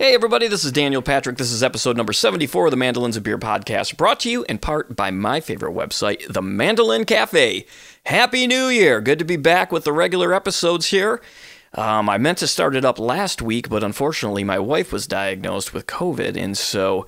Hey, everybody, this is Daniel Patrick. This is episode number 74 of the Mandolins and Beer podcast, brought to you in part by my favorite website, The Mandolin Cafe. Happy New Year! Good to be back with the regular episodes here. Um, I meant to start it up last week, but unfortunately, my wife was diagnosed with COVID, and so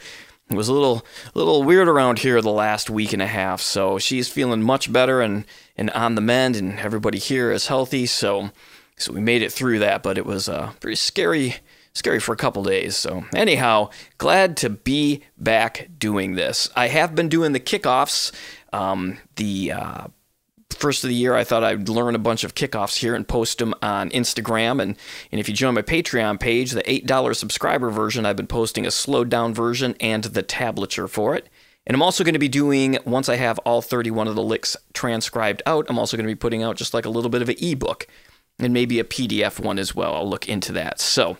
it was a little, little weird around here the last week and a half. So she's feeling much better and, and on the mend, and everybody here is healthy. So, so we made it through that, but it was a pretty scary scary for a couple days. So, anyhow, glad to be back doing this. I have been doing the kickoffs. Um, the uh, first of the year, I thought I'd learn a bunch of kickoffs here and post them on Instagram. And, and if you join my Patreon page, the $8 subscriber version, I've been posting a slowed down version and the tablature for it. And I'm also going to be doing, once I have all 31 of the licks transcribed out, I'm also going to be putting out just like a little bit of an ebook and maybe a PDF one as well. I'll look into that. So,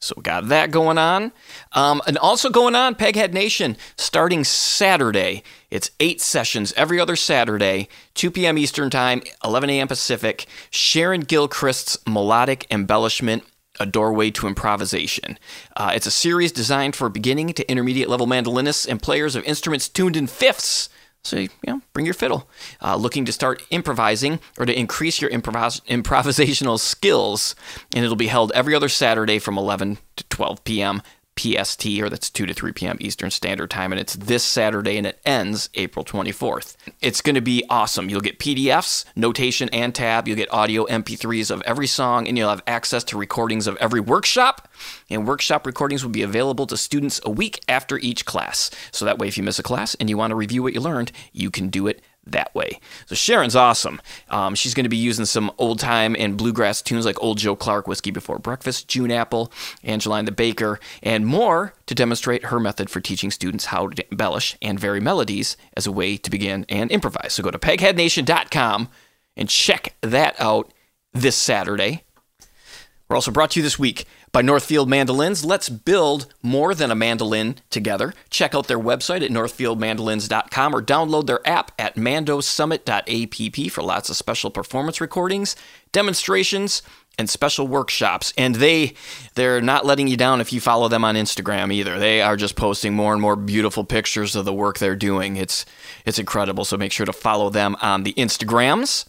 so got that going on. Um, and also going on, Peghead Nation, starting Saturday. It's eight sessions every other Saturday, 2 p.m. Eastern Time, 11 a.m. Pacific. Sharon Gilchrist's Melodic Embellishment, A Doorway to Improvisation. Uh, it's a series designed for beginning to intermediate level mandolinists and players of instruments tuned in fifths so, you know, bring your fiddle. Uh, looking to start improvising or to increase your improvis- improvisational skills, and it'll be held every other Saturday from 11 to 12 p.m. PST, or that's 2 to 3 p.m. Eastern Standard Time, and it's this Saturday and it ends April 24th. It's going to be awesome. You'll get PDFs, notation, and tab. You'll get audio MP3s of every song, and you'll have access to recordings of every workshop. And workshop recordings will be available to students a week after each class. So that way, if you miss a class and you want to review what you learned, you can do it that way. So Sharon's awesome. Um, she's going to be using some old time and bluegrass tunes like Old Joe Clark, Whiskey Before Breakfast, June Apple, Angeline the Baker, and more to demonstrate her method for teaching students how to embellish and vary melodies as a way to begin and improvise. So go to pegheadnation.com and check that out this Saturday. We're also brought to you this week by Northfield Mandolins. Let's build more than a mandolin together. Check out their website at northfieldmandolins.com or download their app at mandosummit.app for lots of special performance recordings, demonstrations, and special workshops. And they they're not letting you down if you follow them on Instagram either. They are just posting more and more beautiful pictures of the work they're doing. It's it's incredible. So make sure to follow them on the Instagrams.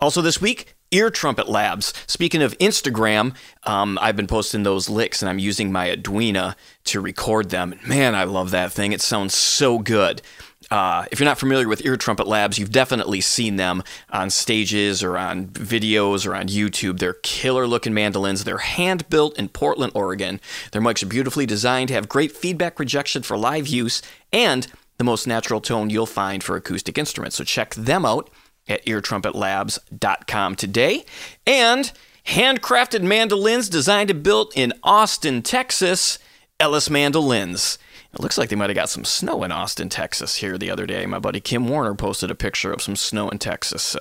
Also this week, Ear Trumpet Labs. Speaking of Instagram, um, I've been posting those licks and I'm using my Edwina to record them. Man, I love that thing. It sounds so good. Uh, if you're not familiar with Ear Trumpet Labs, you've definitely seen them on stages or on videos or on YouTube. They're killer looking mandolins. They're hand built in Portland, Oregon. Their mics are beautifully designed to have great feedback rejection for live use and the most natural tone you'll find for acoustic instruments. So check them out at eartrumpetLabs.com today. And handcrafted mandolins designed and built in Austin, Texas, Ellis Mandolins. It looks like they might have got some snow in Austin, Texas here the other day. My buddy Kim Warner posted a picture of some snow in Texas. So,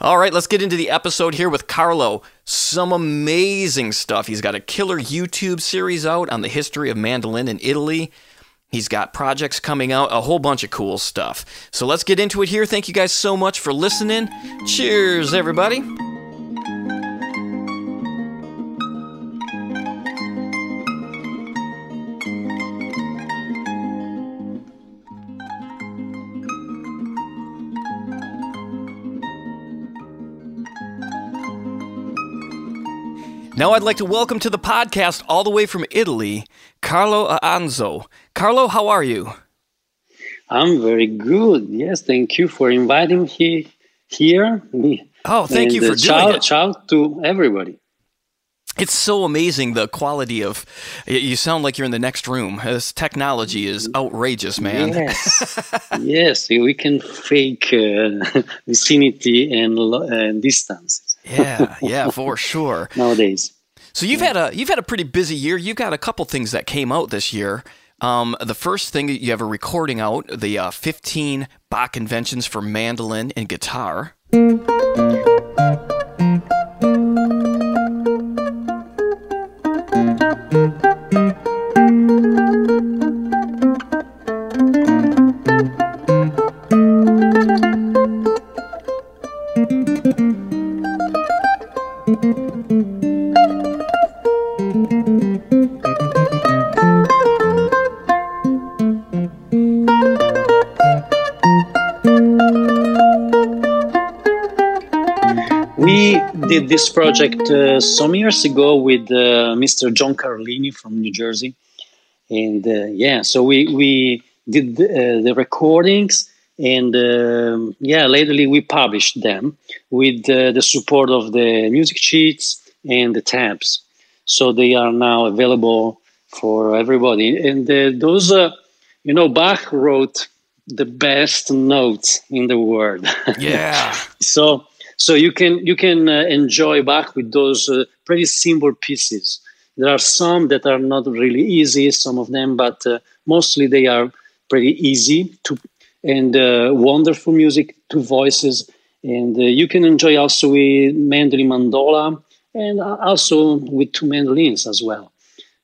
all right, let's get into the episode here with Carlo. Some amazing stuff. He's got a killer YouTube series out on the history of mandolin in Italy. He's got projects coming out, a whole bunch of cool stuff. So let's get into it here. Thank you guys so much for listening. Cheers, everybody. Now, I'd like to welcome to the podcast all the way from Italy, Carlo Aonzo. Carlo, how are you? I'm very good. Yes, thank you for inviting me here. Oh, thank and you for doing ciao, it. Ciao to everybody. It's so amazing the quality of. You sound like you're in the next room. This technology is outrageous, man. Yes, yes, we can fake uh, vicinity and uh, distance. Yeah, yeah, for sure. Nowadays. So you've yeah. had a you've had a pretty busy year. You've got a couple things that came out this year. Um, the first thing you have a recording out the uh, 15 Bach inventions for mandolin and guitar. Did this project uh, some years ago with uh, Mr. John Carlini from New Jersey, and uh, yeah, so we we did the, uh, the recordings, and um, yeah, lately we published them with uh, the support of the music sheets and the tabs, so they are now available for everybody. And uh, those, you know, Bach wrote the best notes in the world. Yeah. so so you can you can uh, enjoy Bach with those uh, pretty simple pieces. There are some that are not really easy, some of them, but uh, mostly they are pretty easy to and uh, wonderful music, two voices, and uh, you can enjoy also with mandolin mandola and also with two mandolins as well.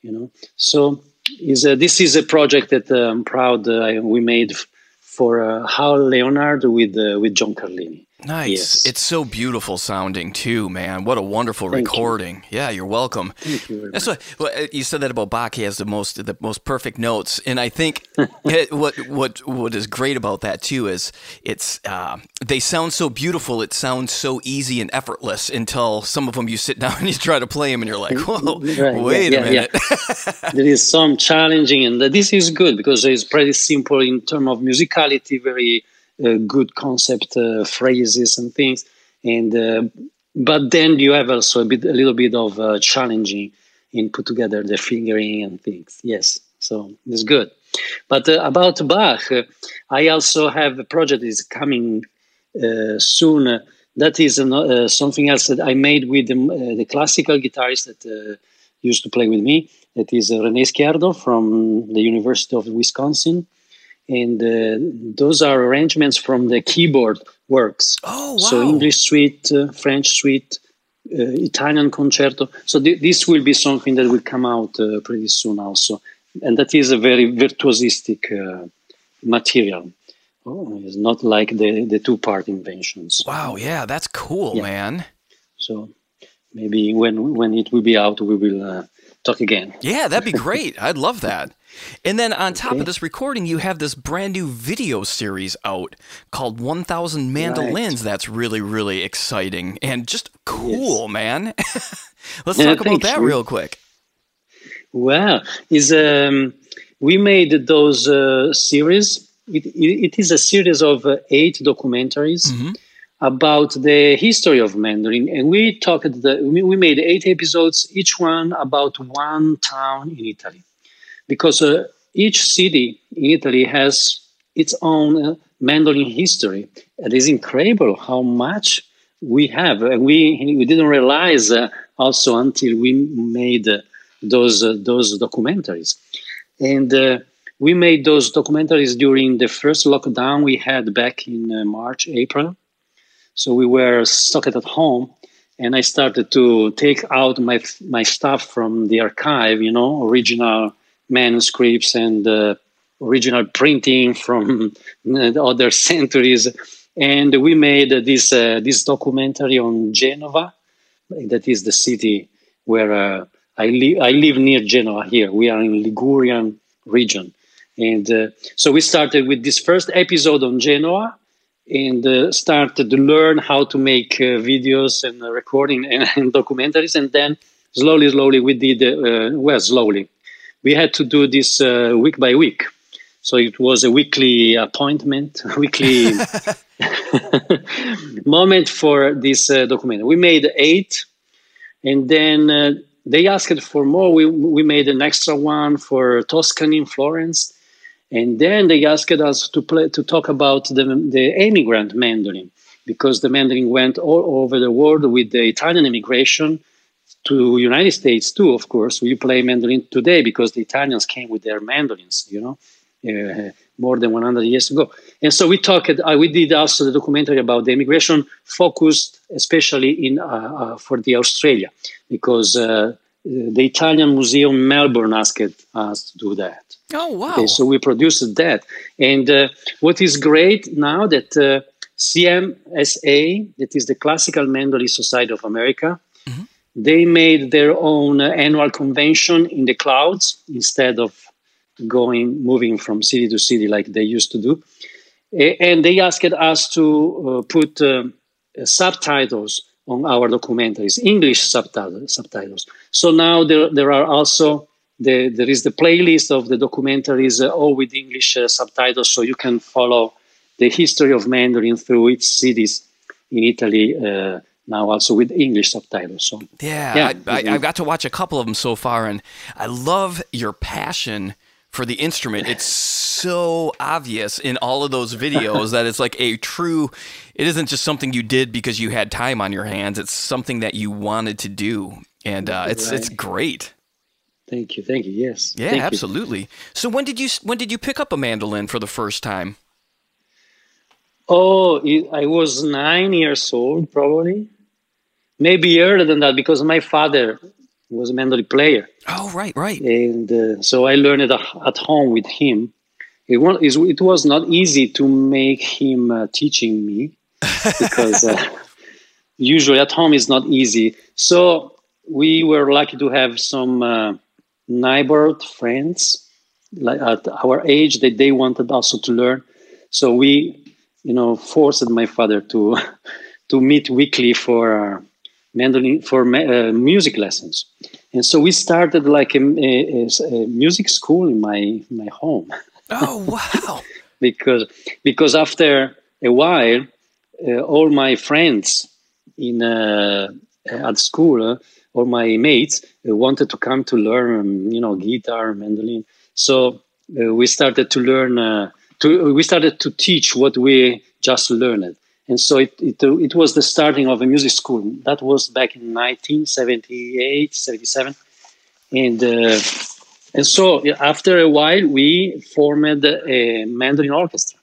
You know, so is this is a project that uh, I'm proud we made for uh, Hal Leonard with with John Carlini. Nice. Yes. It's so beautiful sounding too, man. What a wonderful Thank recording. You. Yeah, you're welcome. You. That's what well, you said that about Bach. He has the most the most perfect notes, and I think what what what is great about that too is it's uh, they sound so beautiful. It sounds so easy and effortless until some of them you sit down and you try to play them, and you're like, whoa, right. wait yeah, a minute. Yeah. there is some challenging, and this is good because it's pretty simple in terms of musicality, very good concept uh, phrases and things. And uh, but then you have also a bit, a little bit of challenging in put together the fingering and things. Yes, so it's good. But about Bach, I also have a project is coming soon that is uh, something else that I made with the, uh, the classical guitarist that uh, used to play with me. That is René Izquierdo from the University of Wisconsin and uh, those are arrangements from the keyboard works. Oh, wow. So English suite, uh, French suite, uh, Italian concerto. So th- this will be something that will come out uh, pretty soon also, and that is a very virtuosistic uh, material. Oh, it's not like the the two part inventions. Wow, yeah, that's cool, yeah. man. So maybe when when it will be out, we will uh, talk again. Yeah, that'd be great. I'd love that. And then on top okay. of this recording, you have this brand new video series out called 1000 Mandolins. Right. That's really, really exciting and just cool, yes. man. Let's yeah, talk about that you. real quick. Well, is um, we made those uh, series. It, it, is a series of uh, eight documentaries. Mm-hmm about the history of mandolin and we talked the, we made eight episodes each one about one town in italy because uh, each city in Italy has its own uh, mandolin history. It is incredible how much we have, and we we didn't realize uh, also until we made uh, those uh, those documentaries, and uh, we made those documentaries during the first lockdown we had back in March April. So we were stuck at home, and I started to take out my my stuff from the archive, you know, original manuscripts and uh, original printing from other centuries. And we made this uh, this documentary on Genova, that is the city where uh, I live. I live near Genova. Here we are in Ligurian region, and uh, so we started with this first episode on Genoa, and uh, started to learn how to make uh, videos and recording and, and, documentaries, and then slowly, slowly we did well, slowly we had to do this uh, week by week. So it was a weekly appointment, weekly moment for this uh, document. We made eight, and then uh, they asked for more. We, we made an extra one for Tuscany in Florence, and then they asked us to play to talk about the the immigrant mandolin because the mandolin went all over the world with the Italian immigration to United States too, of course. We play mandolin today because the Italians came with their mandolins, you know, uh, more than 100 years ago. And so we talked. Uh, we did also the documentary about the immigration, focused especially in uh, uh for the Australia, because uh, the Italian Museum Melbourne asked us to do that. Oh wow! Okay, so we produced that, and uh, what is great now that CMSA, that is the Classical Mandolin Society of America they made their own annual convention in the clouds instead of going moving from city to city like they used to do. And they asked us to uh, put uh, subtitles on our documentaries english subtitles subtitles. So now there, there are also the, there is the playlist of the documentaries uh, all with english uh, subtitles so you can follow the history of mandolin through its cities in italy uh, now also with English subtitles. So yeah, yeah I, have got to watch a couple of them so far, and I love your passion for the instrument. It's so obvious in all of those videos that it's like a true. It isn't just something you did because you had time on your hands. It's something that you wanted to do, and uh, it's right. it's great. Thank you, thank you. Yes. Yeah, absolutely. You. So when did you when did you pick up a mandolin for the first time? Oh, I was nine years old, probably. Maybe earlier than that, because my father was a mandolin player. Oh, right, right. And uh, so I learned it at home with him. It was, it was not easy to make him uh, teaching me because uh, usually at home it's not easy. So we were lucky to have some uh, neighborhood friends like at our age that they wanted also to learn. So we you know, forced my father to to meet weekly for uh, mandolin for uh, music lessons, and so we started like a, a, a music school in my my home. Oh wow! because because after a while, uh, all my friends in uh, at school, uh, all my mates uh, wanted to come to learn, you know, guitar, mandolin. So we started to learn to, we started to teach what we just learned. And so it, it, it was the starting of a music school. That was back in 1978, 77. And, uh, and so after a while, we formed a mandolin orchestra.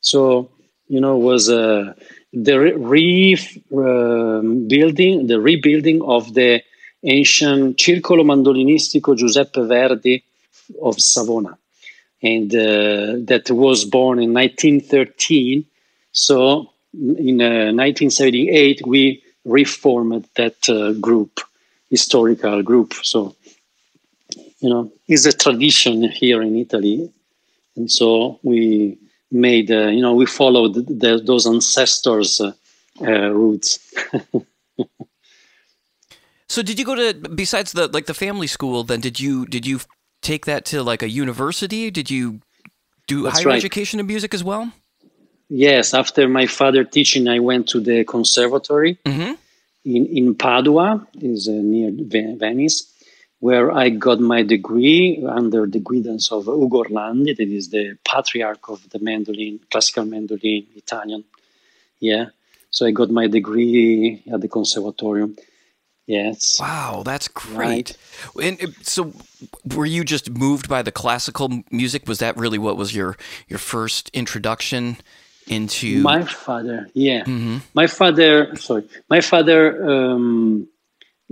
So, you know, was uh, the rebuilding, um, the rebuilding of the ancient Circolo Mandolinistico Giuseppe Verdi of Savona and uh, that was born in 1913. So in uh, 1978, we reformed that uh, group, historical group. So, you know, it's a tradition here in Italy. And so we made, uh, you know, we followed the, those ancestors' uh, uh, roots. so did you go to besides the like the family school then did you did you take that to like a university? Did you do That's higher right. education in music as well? Yes, after my father teaching, I went to the conservatory mm-hmm. in in Padua, is uh, near Venice, where I got my degree under the guidance of Ugo Orlandi, that is the patriarch of the mandolin, classical mandolin, Italian. Yeah, so I got my degree at the conservatorium. Yes. Wow, that's great. Right. And so, were you just moved by the classical music? Was that really what was your your first introduction into my father? Yeah, mm-hmm. my father. Sorry, my father um,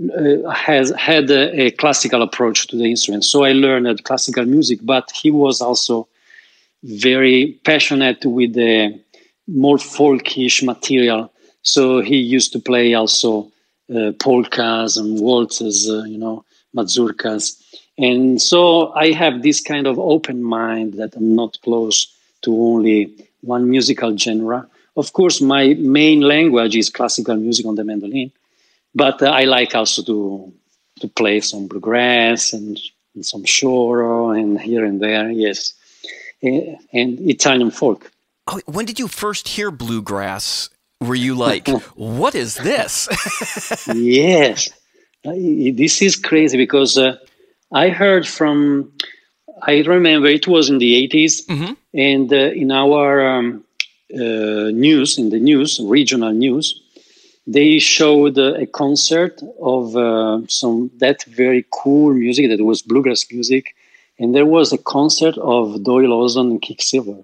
uh, has had a, a, classical approach to the instrument. So I learned classical music, but he was also very passionate with the more folkish material. So he used to play also uh, polkas and waltzes, uh, you know, mazurkas. And so I have this kind of open mind that I'm not close to only one musical genre. Of course, my main language is classical music on the mandolin, but uh, I like also to to play some bluegrass and, and some choro and here and there, yes, and, and Italian folk. Oh, when did you first hear bluegrass were you like, what is this? yes. This is crazy because uh, I heard from, I remember it was in the 80s, mm-hmm. and uh, in our um, uh, news, in the news, regional news, they showed a concert of uh, some that very cool music that was bluegrass music, and there was a concert of Doyle Lawson and Quicksilver.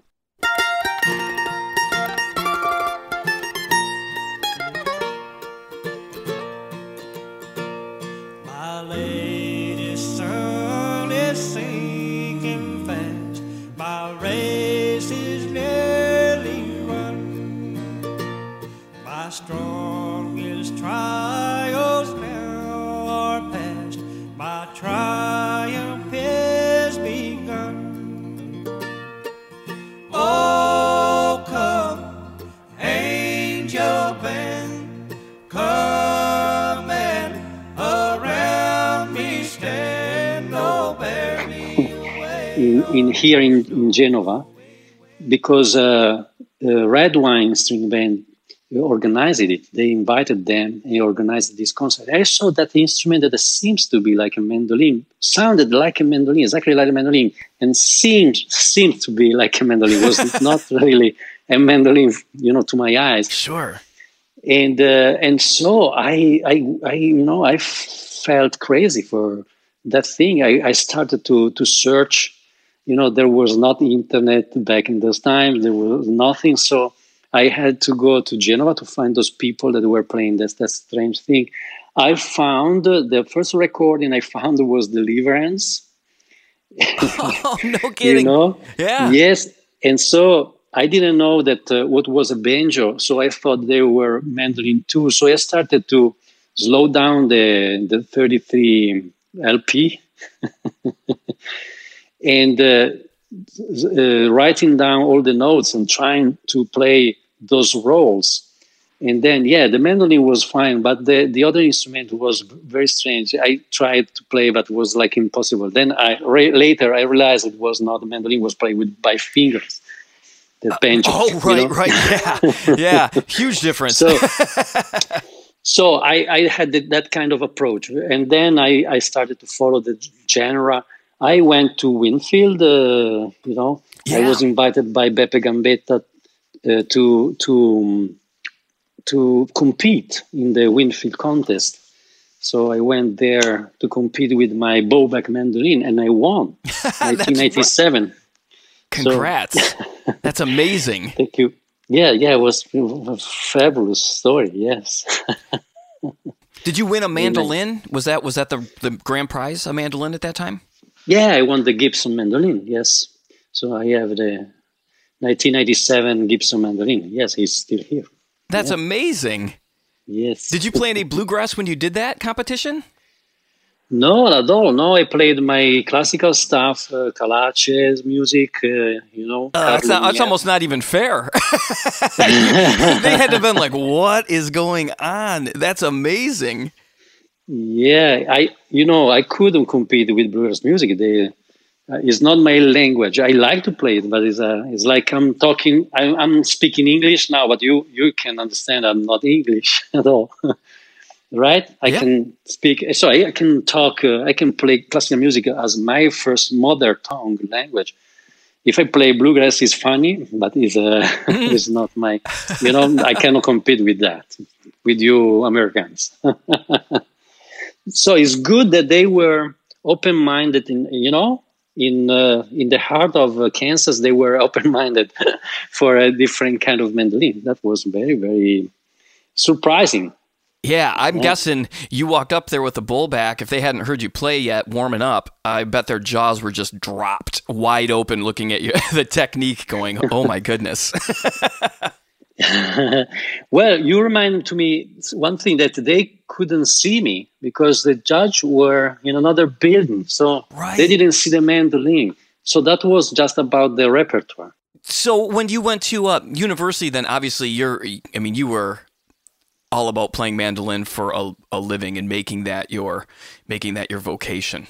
In, here in, in Genova because uh, Red Wine String Band organized it. They invited them and organized this concert. I saw that the instrument that seems to be like a mandolin sounded like a mandolin, exactly like a mandolin, and seemed seemed to be like a mandolin. It was not really a mandolin, you know, to my eyes. Sure. And uh, and so I, I I you know I felt crazy for that thing. I, I started to to search. You know, there was not internet back in those times. There was nothing. So I had to go to Genova to find those people that were playing this that strange thing. I found uh, the first recording I found was Deliverance. oh, no kidding. you know? Yeah. Yes. And so I didn't know that uh, what was a banjo, so I thought they were mandolin too. So I started to slow down the the 33 LP and uh, uh, writing down all the notes and trying to play those rolls. And then, yeah, the mandolin was fine, but the, the other instrument was very strange. I tried to play, but it was like impossible. Then I re- later I realized it was not the mandolin was played with by fingers. The banjo. Uh, oh, right, you know? right, yeah, yeah, huge difference. So, so I, I had that kind of approach, and then I, I started to follow the genre. I went to Winfield, uh, you know. Yeah. I was invited by Beppe Gambetta uh, to to to compete in the Winfield contest. So I went there to compete with my bowlback mandolin, and I won, 1987. Congrats! So, That's amazing. Thank you. Yeah, yeah, it was, it was a fabulous story. Yes. Did you win a mandolin? Was that was that the the grand prize? A mandolin at that time? Yeah, I won the Gibson mandolin. Yes. So I have the 1997 Gibson mandolin. Yes, he's still here. That's yeah. amazing. Yes. Did you play any bluegrass when you did that competition? No, at all. No, I played my classical stuff, uh, Calace's music, uh, you know. Uh, that's, not, that's, almost not even fair. they had to have been like, what is going on? That's amazing. Yeah, I, you know, I couldn't compete with bluegrass music. They, uh, it's not my language. I like to play it, but it's, uh, it's like I'm talking, I'm, I'm speaking English now, but you, you can understand I'm not English at all. right? I yeah. can speak, sorry, I can talk, uh, I can play classical music as my first mother tongue language. If I play bluegrass, it's funny, but it's, uh, it's not my, you know, I cannot compete with that, with you Americans. So it's good that they were open minded in, you know, in uh, in the heart of uh, Kansas, they were open minded for a different kind of mandolin. That was very very surprising. Yeah, I'm yeah. guessing you walked up there with the bowl back. If they hadn't heard you play yet, warming up, I bet their jaws were just dropped wide open, looking at you. the technique, going, "Oh my goodness." well, you remind to me one thing that they couldn't see me because the judge were in another building, so right. they didn't see the mandolin. So that was just about the repertoire. So when you went to uh, university, then obviously you're, I mean, you were all about playing mandolin for a, a living and making that your making that your vocation.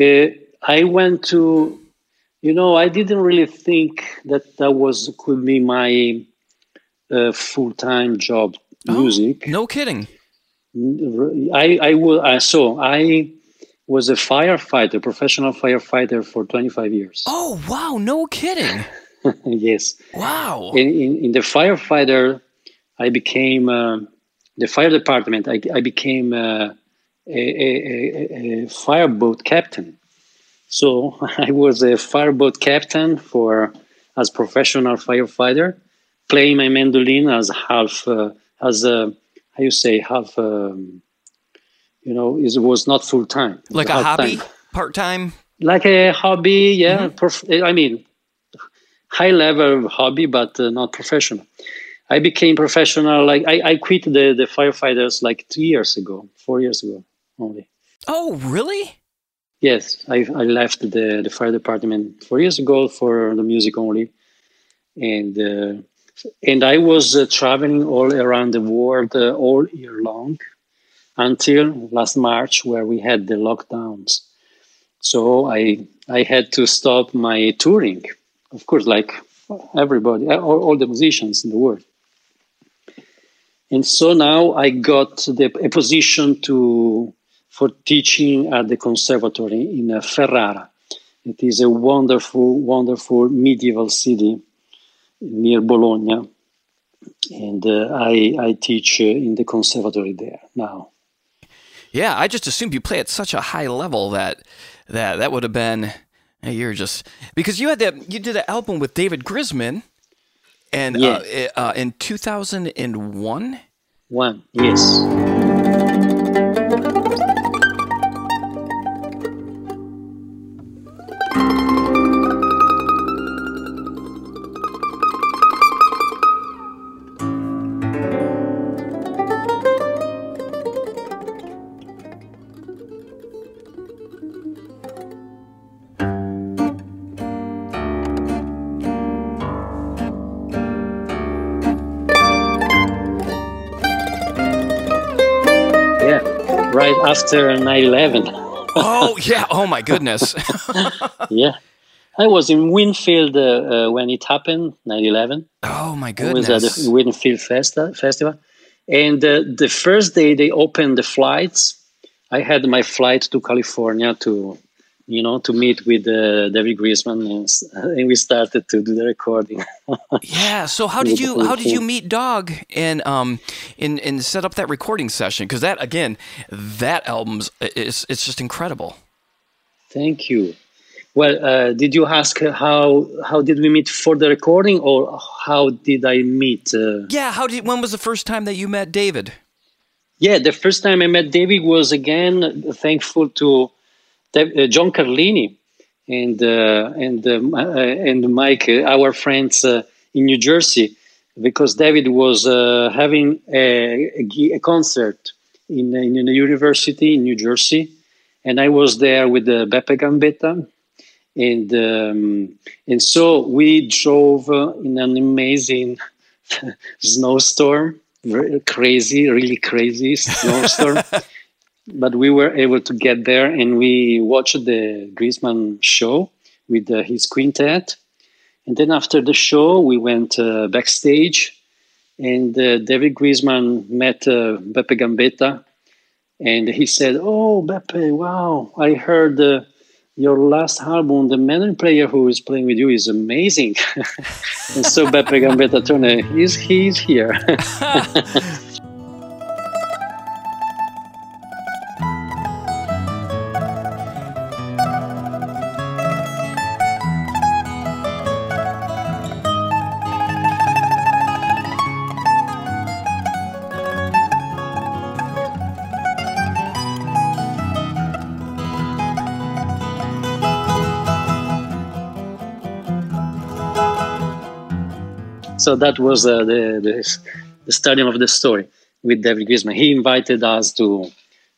Uh, I went to you know, I didn't really think that that was could be my uh, full time job, oh, music. No kidding. I I will. I so I was a firefighter, professional firefighter for 25 years. Oh wow! No kidding. yes. Wow. In, in, in the firefighter, I became uh, the fire department. I, I became uh, a, a, a, a fireboat captain. So I was a fireboat captain for as professional firefighter, playing my mandolin as half uh, as a how you say half. Um, you know, it was not full time. Like a hobby, part time. Like a hobby, yeah. Mm-hmm. Prof- I mean, high level hobby, but uh, not professional. I became professional. Like I, I quit the the firefighters like two years ago, four years ago only. Oh, really? Yes, I, I left the, the fire department four years ago for the music only, and uh, and I was uh, traveling all around the world uh, all year long until last March, where we had the lockdowns. So I I had to stop my touring, of course, like everybody, all, all the musicians in the world. And so now I got the, a position to for teaching at the conservatory in uh, Ferrara. It is a wonderful, wonderful medieval city near Bologna, and uh, I I teach uh, in the conservatory there now. Yeah, I just assumed you play at such a high level that that that would have been you're just because you had that you did an album with David Grisman, and uh, Yeah. uh, uh, in 2001. One, yes. After 9 11. Oh yeah! Oh my goodness! yeah. I was in Winfield uh, uh, when it happened, 9 11. oh my goodness. I was at the Winfield Festa, Festival. And uh, the first day they opened the flights, I had my flight to California to, you know, to meet with uh, David Grisman, and, and we started to do the recording. Yeah. So how did you how did you meet Dawg and um and and set up that recording session? Because that again, that album's it's it's just incredible. Thank you. Well, uh, did you ask how how did we meet for the recording, or how did I meet? Uh, Yeah. How did when was the first time that you met David? Yeah, the first time I met David was again thankful to John Carlini and uh, and um, uh, and Mike, uh, our friends uh, in New Jersey, because David was uh, having a, a, concert in in a university in New Jersey, and I was there with uh, Beppe Gambetta, and um, and so we drove uh, in an amazing snowstorm, crazy, really crazy snowstorm. but we were able to get there, and we watched the Grisman show with uh, his quintet. And then after the show, we went uh, backstage, and uh, David Grisman met uh, Beppe Gambetta, and he said, "Oh, Beppe, wow! I heard uh, your last album. The mandolin player who is playing with you is amazing." and so Beppe Gambetta turned, "He's he's here." so that was uh, the, the the starting of the story with David Grisman. He invited us to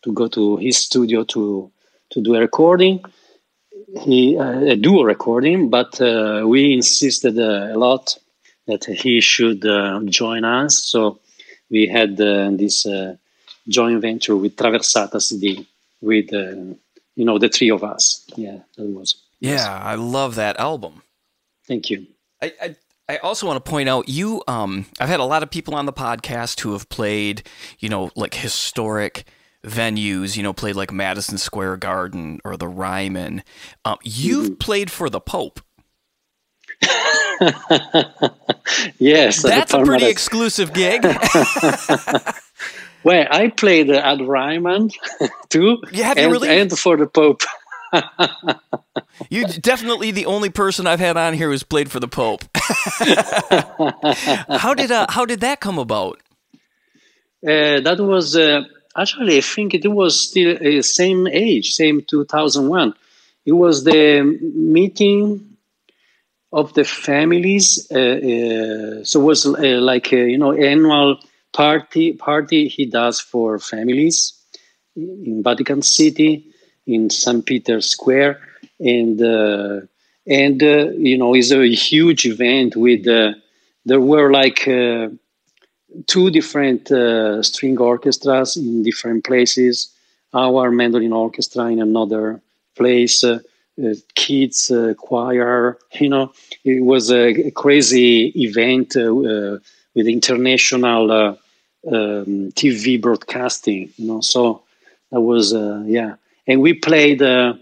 to go to his studio to to do a recording, he uh, a duo recording, but uh, we insisted uh, a lot that he should uh, join us. So we had uh, this uh, joint venture with Traversata CD with uh, you know the three of us. Yeah, that was. Yeah, I love that album. Thank you. I, I I also want to point out you um I've had a lot of people on the podcast who have played, you know, like historic venues, you know, played like Madison Square Garden or the Ryman. Um, you've played for the Pope. yes, That's a pretty exclusive gig. Well, I played at Ryman too, Yeah, have you and, really? and for the Pope. You're definitely the only person I've had on here who's played for the Pope. how did uh, how did that come about? Uh, that was uh, actually, I think it was still uh, same age, same 2001. It was the meeting of the families. Uh, uh, so it was uh, like a, you know annual party party he does for families in Vatican City, in St. Peter's Square, and uh, and uh, you know it's a huge event with uh, there were like. Uh, two different uh, string orchestras in different places. Our mandolin orchestra in another place, uh, uh, kids uh, choir. You know, it was a crazy event uh, uh, with international um, TV broadcasting. You know, so that was yeah, and we played a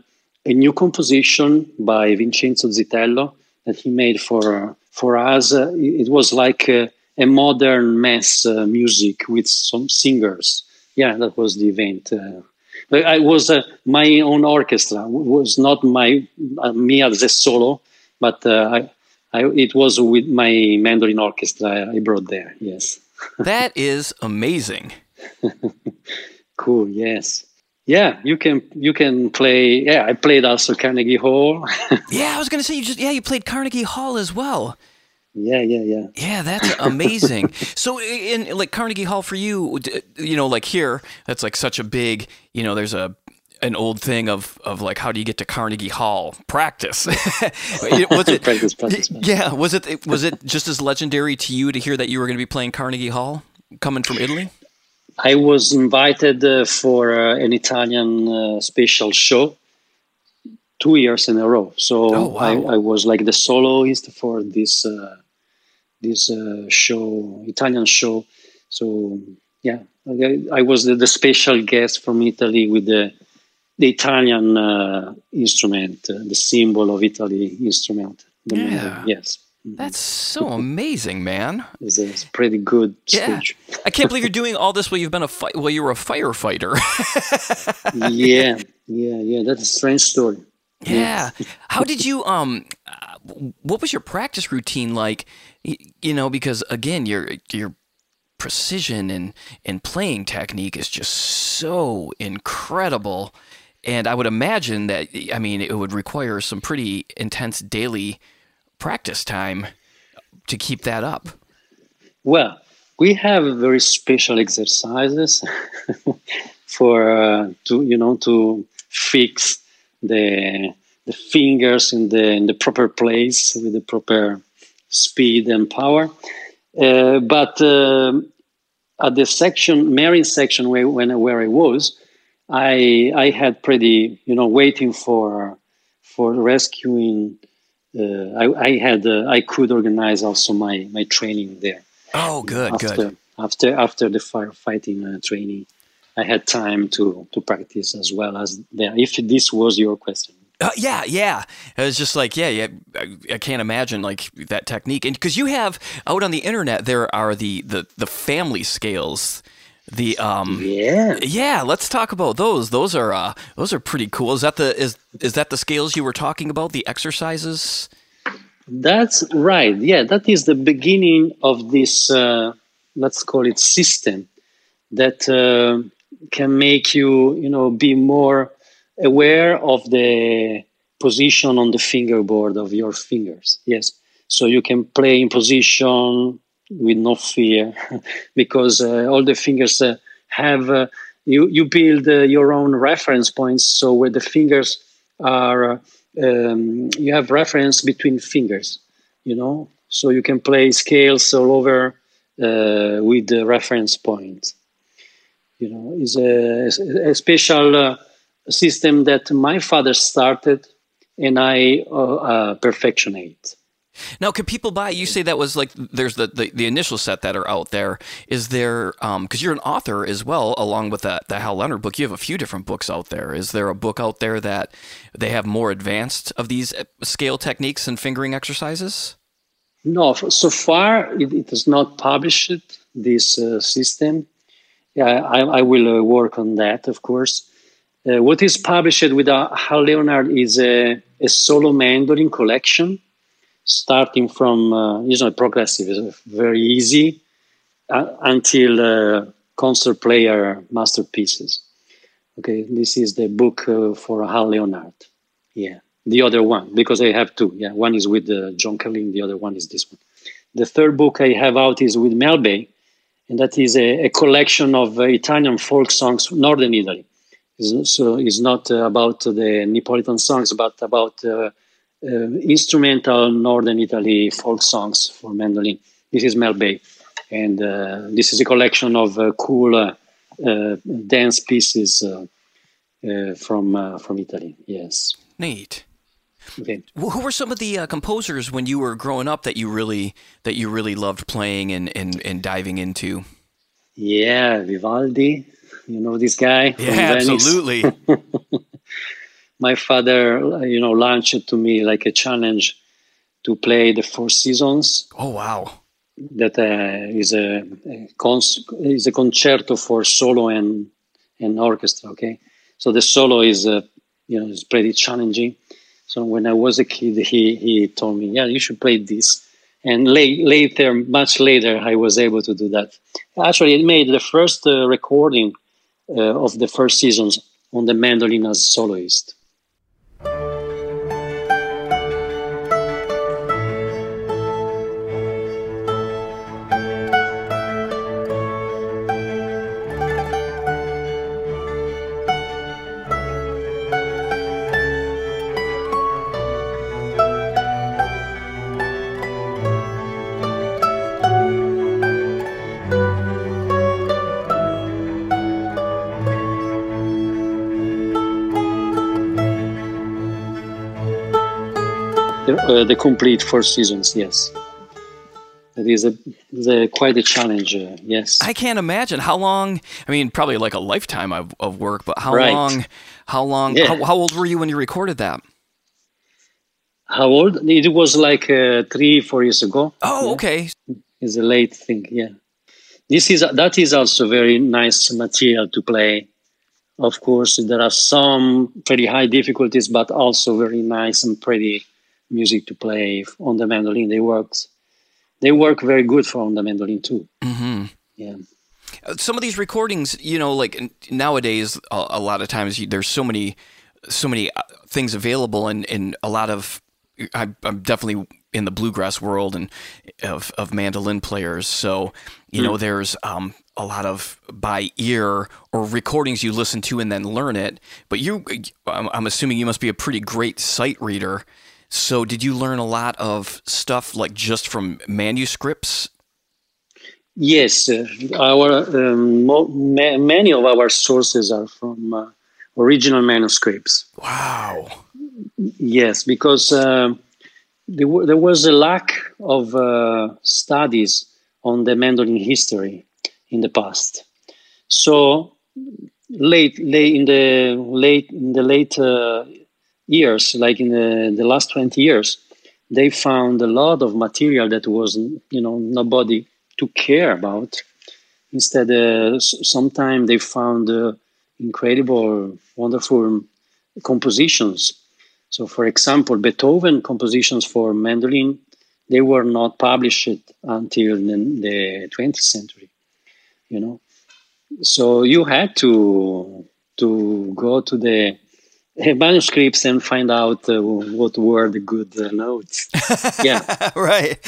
new composition by Vincenzo Zitello that he made for for us. it was like a modern mass music with some singers. Yeah, that was the event. I was uh, my own orchestra. It was not my uh, me as a solo, but uh, I, I, it was with my mandolin orchestra I brought there. Yes. that is amazing. cool. Yes. Yeah, you can you can play. Yeah, I played also Carnegie Hall. yeah, I was gonna say you just yeah you played Carnegie Hall as well. Yeah, yeah, yeah. Yeah, that's amazing. so, in like Carnegie Hall for you, you know, like here, that's like such a big, you know, there's a an old thing of of like how do you get to Carnegie Hall? Practice. was it practice, practice, Yeah, was it was it just as legendary to you to hear that you were going to be playing Carnegie Hall coming from Italy? I was invited uh, for uh, an Italian uh, special show two years in a row. So oh, wow. I, I, was like the soloist for this uh, this uh, show, Italian show. So yeah, I, I was the, the, special guest from Italy with the the Italian uh, instrument, the symbol of Italy instrument. yeah. yes. That's so amazing, man. It's a, pretty good yeah. I can't believe you're doing all this while you've been a fi- well, you were a firefighter. yeah, yeah, yeah. That's a strange story. Yeah. How did you um? Uh, what was your practice routine like? You know, because again, your your precision and and playing technique is just so incredible, and I would imagine that I mean it would require some pretty intense daily practice time to keep that up. Well, we have very special exercises for uh, to you know to fix the the fingers in the in the proper place with the proper speed and power. Uh, but uh, at the section, marine section where when where I was, I I had pretty you know waiting for for rescuing. Uh, I, I had uh, I could organize also my my training there. Oh, good, after, good. After after the firefighting uh, training. I had time to to practice as well as there. If this was your question. Uh, yeah, yeah. It was just like, yeah, yeah. I, I can't imagine like that technique, and because you have out on the internet, there are the the the family scales. The um yeah. yeah let's talk about those. Those are uh those are pretty cool. Is that the is is that the scales you were talking about the exercises? That's right. Yeah that is the beginning of this uh, let's call it system that uh, can make you, you know, be more aware of the position on the fingerboard of your fingers. Yes. So you can play in position with no fear because uh, all the fingers uh, have, uh, you, you build uh, your own reference points. So where the fingers are, um, you have reference between fingers, you know, so you can play scales all over uh, with the reference points you know, is a, a special uh, system that my father started and I uh, uh, perfectionate. Now, can people buy? You say that was like there's the, the, the initial set that are out there. Is there because um, you're an author as well, along with that the Hal Leonard book? You have a few different books out there. Is there a book out there that they have more advanced of these uh, scale techniques and fingering exercises? No, so far it, it is not published this uh, system yeah, I, I will uh, work on that, of course. Uh, what is published with uh, Hal Leonard is a, a solo mandolin collection, starting from uh, know progressive, very easy, uh, until uh, concert player masterpieces. Okay, this is the book uh, for Hal Leonard. Yeah, the other one because I have two. Yeah, one is with John Carlini, the other one is this one. The third book I have out is with Mel Bay and that is a, a collection of uh, Italian folk songs, northern Italy. So it's not uh, about the Neapolitan songs, but about uh, uh, instrumental northern Italy folk songs for mandolin. This is Mel Bay, and uh, this is a collection of uh, cool dance pieces uh, from uh, from Italy. Yes. Neat. Okay. Who were some of the uh, composers when you were growing up that you really that you really loved playing and, and, and diving into? Yeah, Vivaldi. You know this guy? Yeah, absolutely. My father, you know, launched to me like a challenge to play the Four Seasons. Oh wow! That uh, is a, a cons- is a concerto for solo and and orchestra. Okay, so the solo is uh, you know is pretty challenging. So when I was a kid, he he told me, yeah, you should play this. And late, later, much later, I was able to do that. Actually, it made the first uh, recording uh, of the first seasons on the mandolin as soloist. The, the complete four seasons. Yes, it is a, the, quite a challenge. Uh, yes, I can't imagine how long. I mean, probably like a lifetime of, of work, but how Right. long? How long? Yeah. How, how old were you when you recorded that? how old? It was like uh, three, four years ago. Oh, Yeah. okay. It's a late thing. Yeah, this is that is also very nice material to play. Of course, there are some pretty high difficulties, but also very nice and pretty music to play on the mandolin. They worked. They work very good for on the mandolin too. hmm Yeah. Some of these recordings, you know, like nowadays, a, a lot of times you, there's so many, so many uh, things available, and, and a lot of. I, I'm definitely in the bluegrass world and of, of mandolin players. So, you know, there's um, a lot of by ear or recordings you listen to and then learn it. But you, I'm, I'm assuming you must be a pretty great sight reader. So, did you learn a lot of stuff like just from manuscripts? Yes, uh, our um, mo- ma- many of our sources are from uh, original manuscripts. Wow. Yes, because um there, w- there was a lack of uh, studies on the mandolin history in the past. So late, late in the late in the late uh, years, like in the, the last twenty years, they found a lot of material that was you know nobody to care about. Instead, uh, s- sometime they found uh, incredible, wonderful compositions. So, for example, Beethoven compositions for mandolin, they were not published until the, the 20th century. You know, so you had to to go to the manuscripts and find out uh, what were the good uh, notes. yeah, right.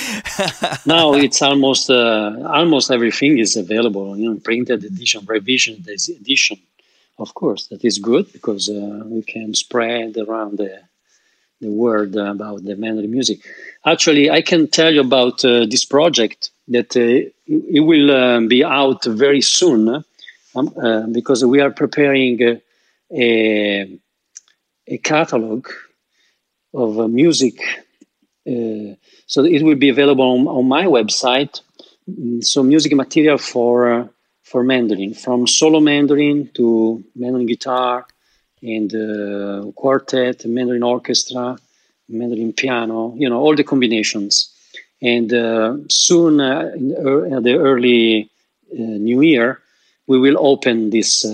now it's almost uh, almost everything is available. You know, printed edition, revision edition. Of course, that is good because uh, we can spread around the the word about the mandolin music. Actually, I can tell you about uh, this project that uh, it will um, be out very soon um, uh, because we are preparing uh, a, a catalog of uh, music. Uh, so it will be available on, on my website. Mm, So music material for uh, for mandolin, from solo mandolin to mandolin guitar, and uh, quartet, mandolin orchestra, mandolin piano, you know, all the combinations. And uh, soon, uh, in the early new year, we will open this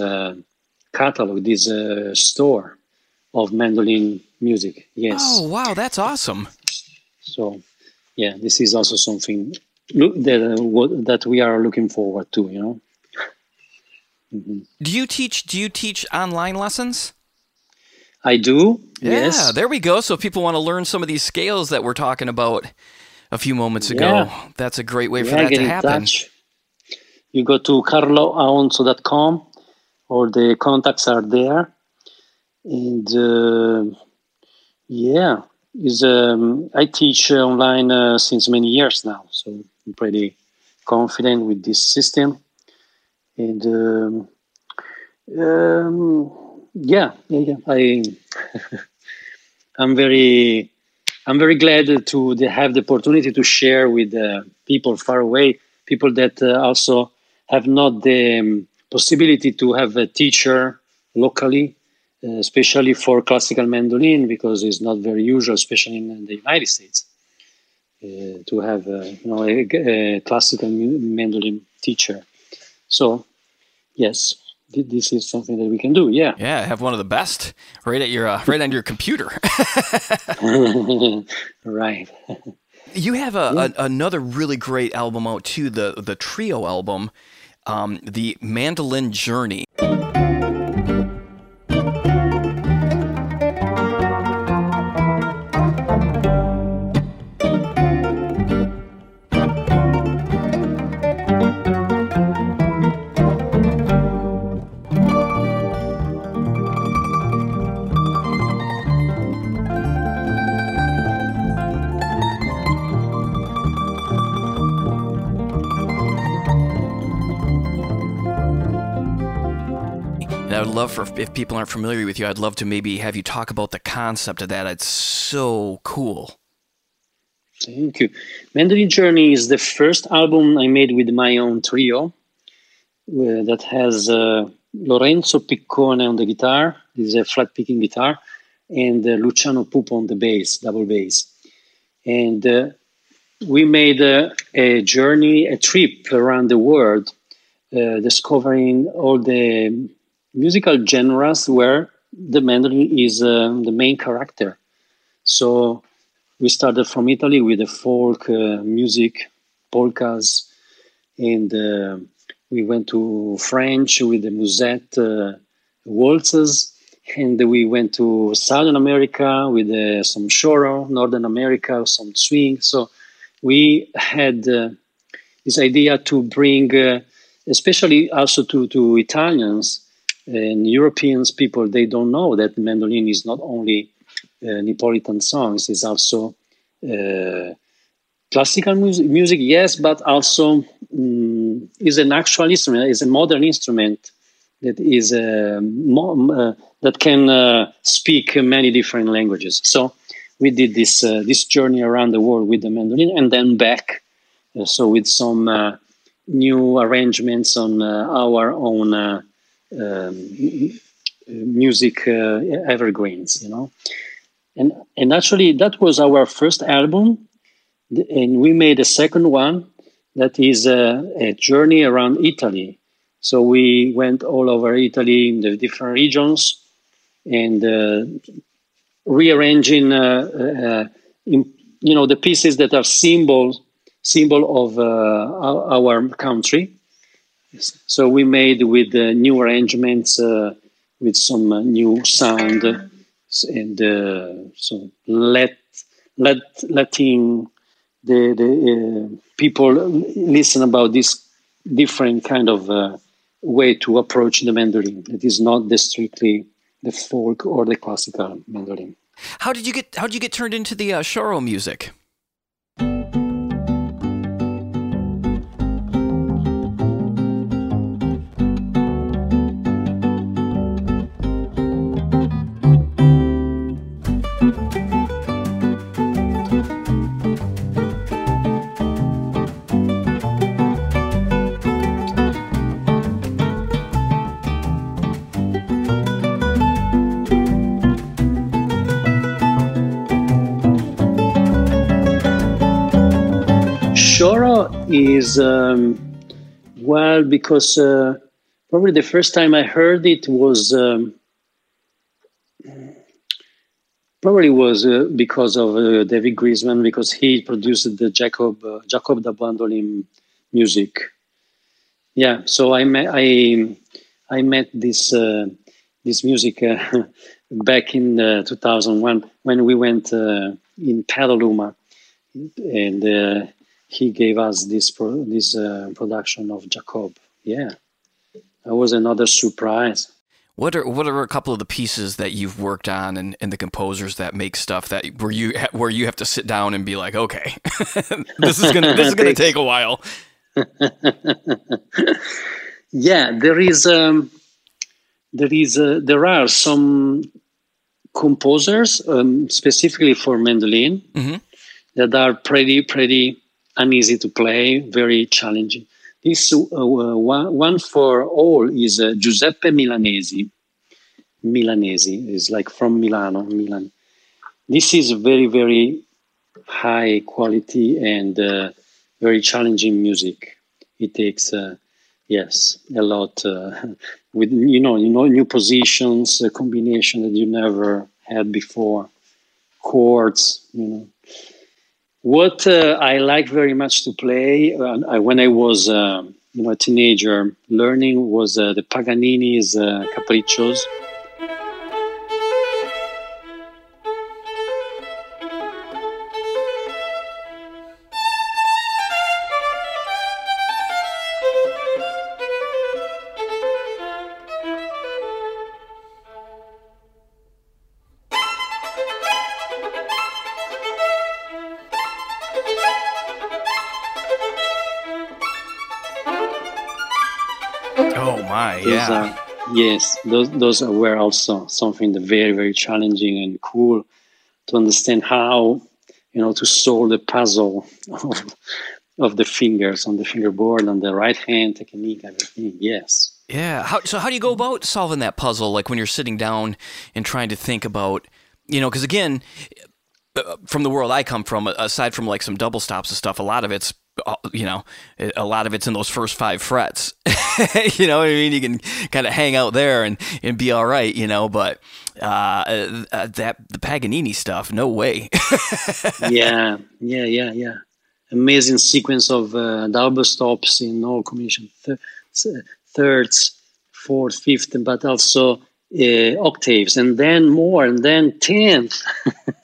catalog, this store of mandolin music. Yes. Oh, wow, that's awesome. So, yeah, this is also something look, that, uh, that we are looking forward to, you know. Mhm. Do you teach do you teach online lessons? I do. Yeah, yes. there we go. So if people want to learn some of these scales that we're talking about a few moments ago, Yeah. that's a great way for that to happen. touch. You go to carloaonzo.com or the contacts are there. And uh, yeah, is um, I teach online uh, since many years now, so I'm pretty confident with this system. And um, um, yeah, yeah. I I'm very I'm very glad to have the opportunity to share with uh, people far away, people that uh, also have not the um, possibility to have a teacher locally, especially for classical mandolin, because it's not very usual, especially in the United States, uh, to have uh, you know a, a classical mandolin teacher. So, yes, this is something that we can do. Yeah. Yeah, have one of the best right at your uh, right on your computer. right. You have a, yeah. a, another really great album out too, the the trio album, um, the Mandolin Journey. Love for if people aren't familiar with you, I'd love to maybe have you talk about the concept of that. It's so cool. Thank you. Mandolin Journey is the first album I made with my own trio uh, that has uh, Lorenzo Piccone on the guitar, this is a flat picking guitar, and uh, Luciano Puppo on the bass, double bass. And uh, we made a journey, a trip around the world, uh, discovering all the musical genres where the mandolin is uh, the main character. So we started from Italy with the folk uh, music, polkas, and uh, we went to French with the musette uh, waltzes, and we went to Southern America with uh, some choro, Northern America some swing. So we had uh, this idea to bring, especially also to, to Italians, and Europeans people they don't know that mandolin is not only uh, Neapolitan songs; it's also uh, classical music, music, yes, but also um, is an actual instrument, is a modern instrument that is uh, uh that can uh, speak many different languages. So we did this uh, this journey around the world with the mandolin, and then back, so with some new arrangements on our own um, music uh, evergreens, you know. And and actually, that was our first album, and we made a second one that is a, a journey around Italy. So we went all over Italy in the different regions and uh, rearranging, uh, uh, in, you know, the pieces that are symbols symbol of uh, our country so we made with uh, new arrangements, uh, with some uh, new sound, and uh, so let let letting the the uh, people listen about this different kind of uh, way to approach the mandolin. It is not the strictly the folk or the classical mandolin. How did you get How did you get turned into the uh, choro music? Is um, well because uh, probably the first time I heard it was um, probably was uh, because of uh, David Grisman because he produced the Jacob uh, Jacob do Bandolim music. Yeah, so I met I I met this uh, this music uh, back in 2001 when we went in Petaluma and he gave us this pro, this uh, production of Jacob. Yeah, that was another surprise. What are what are a couple of the pieces that you've worked on and, and the composers that make stuff that where you where you have to sit down and be like, okay, this is gonna this is gonna take a while. yeah, there is um, there is a, there are some composers um, specifically for mandolin mm-hmm. that are pretty pretty uneasy to play, very challenging. This uh, one, one for all is uh, Giuseppe Milanesi. Milanesi is like from Milano, Milan. This is very very high quality and uh, very challenging music. It takes uh, yes a lot uh, with you know you know new positions, a combination that you never had before, chords, you know. What uh, I like very much to play uh, when I was uh, you know a teenager learning was uh, the Paganini's Capriccios. Yes, those those were also something that very very challenging and cool to understand how you know to solve the puzzle of, of the fingers on the fingerboard on the right hand technique everything. Yes. Yeah. How, so how do you go about solving that puzzle? Like when you're sitting down and trying to think about, you know, because again, uh, from the world I come from, aside from like some double stops and stuff, a lot of it's you know, a lot of it's in those first five frets. you know what I mean? You can kind of hang out there and, and be all right, you know, but uh, uh, that the Paganini stuff, no way. yeah, yeah, yeah, yeah. Amazing sequence of uh, double stops in all combination, Th- thirds, fourth, fifth, but also uh, octaves, and then more, and then tenth.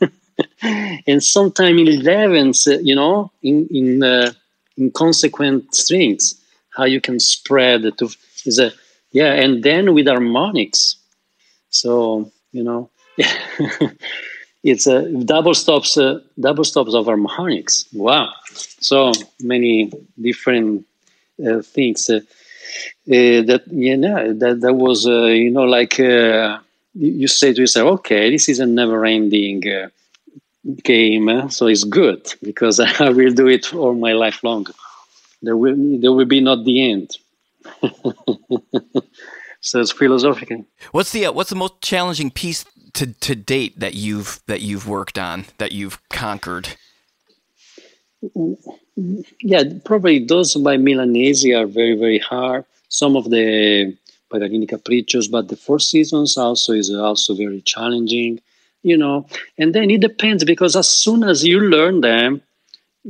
and sometimes in eleventh, you know, in in uh, inconsequent strings how you can spread to is a yeah and then with harmonics. So you know it's a double stops uh, double stops of harmonics. Wow. So many different uh, things uh, uh that you know that that was uh, you know like uh, you say to yourself okay this is a never ending game, so it's good because I will do it all my life long. There will there will be not the end. so it's philosophical. What's the uh, what's the most challenging piece to, to date that you've that you've worked on that you've conquered? Yeah, probably those by Milanesi are very very hard. Some of the Paganini Capriccios, but the Four Seasons also is also very challenging you know and then it depends because as soon as you learn them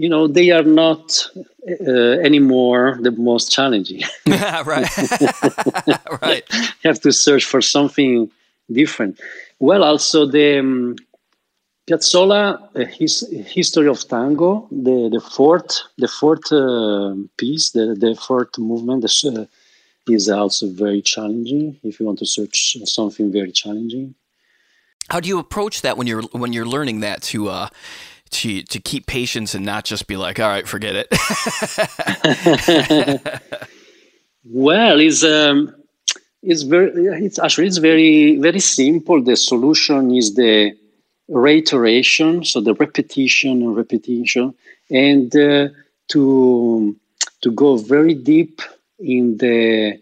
you know they are not uh, anymore the most challenging. Right. Right. You have to search for something different. Well also the um, Piazzolla, uh, his history of tango, the, the fourth the fourth uh, piece, the, the fourth movement, the, uh, is also very challenging. If you want to search something very challenging, how do you approach that when you're when you're learning that to uh, to to keep patience and not just be like, all right, forget it. well, it's um, it's very it's actually it's very very simple. The solution is the reiteration, so the repetition and repetition, and uh, to to go very deep in the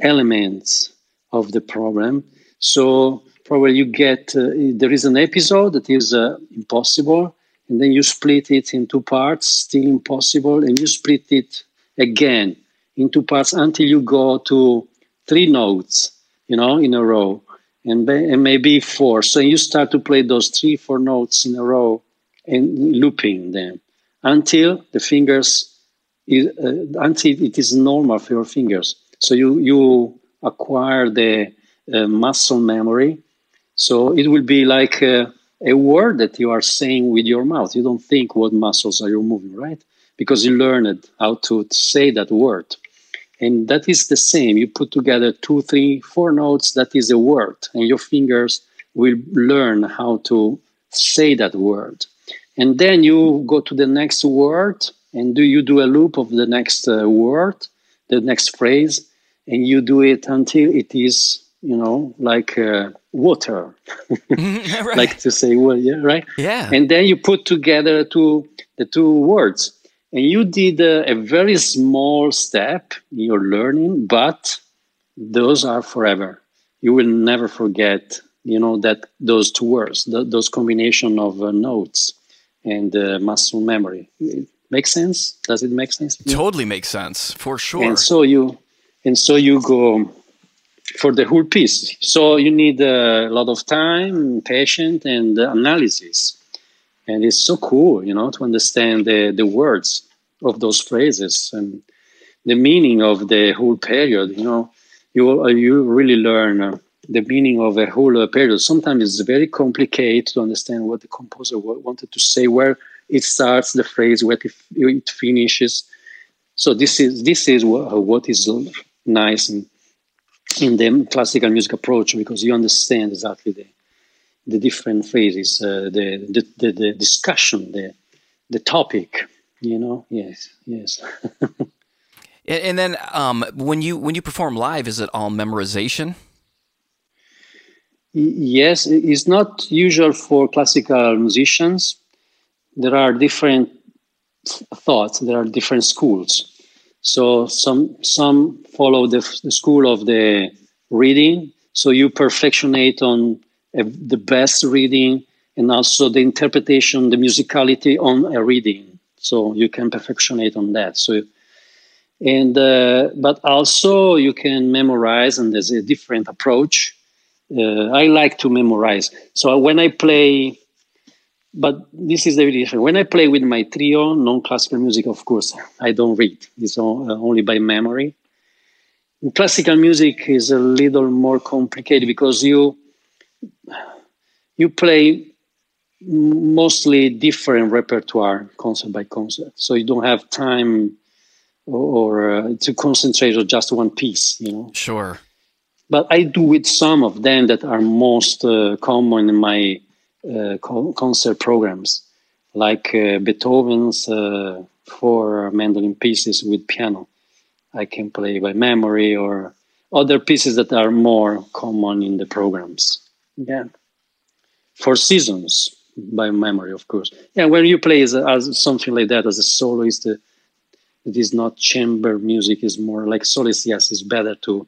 elements of the problem. So probably you get uh, there is an episode that is uh, impossible and then you split it in two parts still impossible and you split it again in two parts until you go to three notes you know in a row and, and maybe four. So you start to play those three four notes in a row and looping them until the fingers is, uh, until it is normal for your fingers. So you you acquire the uh, muscle memory so it will be like a, a, word that you are saying with your mouth. You don't think what muscles are you moving, right? Because you learned how to say that word. And that is the same. You put together two, three, four notes, that is a word. And your fingers will learn how to say that word. And then you go to the next word and do you do a loop of the next uh, word, the next phrase, and you do it until it is you know, like uh, water, right. like to say, well, yeah, right? Yeah. And then you put together two the two words, and you did a, a very small step in your learning, but those are forever. You will never forget, you know, that those two words, the, those combination of uh, notes and uh, muscle memory. It makes sense? Does it make sense? Totally makes sense, for sure. And so you, and so you go for the whole piece. So you need a lot of time, patience, and analysis. And it's so cool, you know, to understand the, the words of those phrases and the meaning of the whole period. You know, you you really learn uh, the meaning of a whole uh, period. Sometimes it's very complicated to understand what the composer wanted to say, where it starts the phrase, where it finishes. So this is this is what, what is nice and in the classical music approach because you understand exactly the the different phases, uh, the, the, the the discussion, the the topic. You know, yes, yes. and, and, then um, when you when you perform live, is it all memorization? Yes, it's not usual for classical musicians. There are different thoughts. There are different schools. So some some follow the, the school of the reading. So you perfectionate on a, the best reading and also the interpretation, the musicality on a reading. So you can perfectionate on that. So and uh, but also you can memorize, and there's a different approach. Uh, I like to memorize. So when I play but this is the different. When I play with my trio, non-classical music, of course, I don't read. It's all, uh, only by memory. classical music is a little more complicated because you you play mostly different repertoire, concert by concert. So you don't have time or, or uh, to concentrate on just one piece. You know. Sure. But I do with some of them that are most uh, common in my uh, concert programs like uh, Beethoven's uh, four mandolin pieces with piano. I can play by memory or other pieces that are more common in the programs. Yeah. For seasons by memory, of course. Yeah, when you play as, as something like that as a soloist, uh, it is not chamber music, it's more like soloist. Yes, it's better to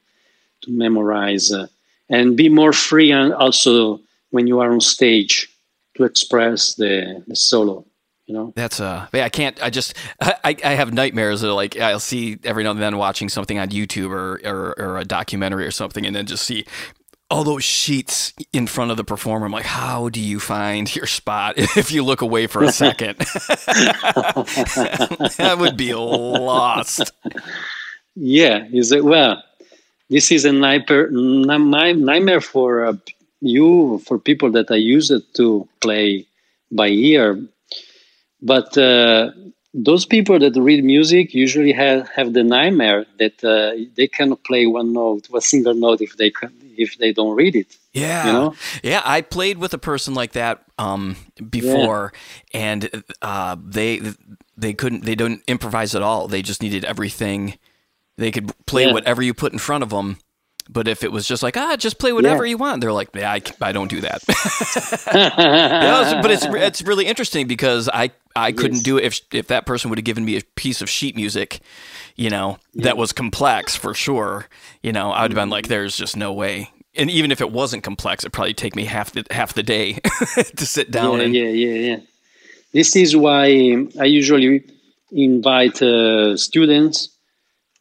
to memorize uh, and be more free and also when you are on stage to express the, the solo you know? That's uh yeah i can't i just i i have nightmares of like i'll see every now and then watching something on youtube or, or or a documentary or something and then just see all those sheets in front of the performer. I'm like how do you find your spot if you look away for a second? That would be lost. Yeah is it well this is a nightmare nightmare for uh, you for people that are used to play by ear but uh, those people that read music usually have, have the nightmare that uh, they cannot play one note one single note if they can, if they don't read it yeah you know? yeah i played with a person like that um, before yeah. and uh, they they couldn't they don't improvise at all they just needed everything they could play yeah. whatever you put in front of them but if it was just like ah, just play whatever yeah. you want, they're like, yeah, I, I don't do that. but it's it's really interesting because I I couldn't yes. do it if if that person would have given me a piece of sheet music, you know, yeah. that was complex for sure. You know, I would have been like, there's just no way. And even if it wasn't complex, it'd probably take me half the half the day to sit down. Yeah, and yeah, yeah, yeah. This is why I usually invite uh, students.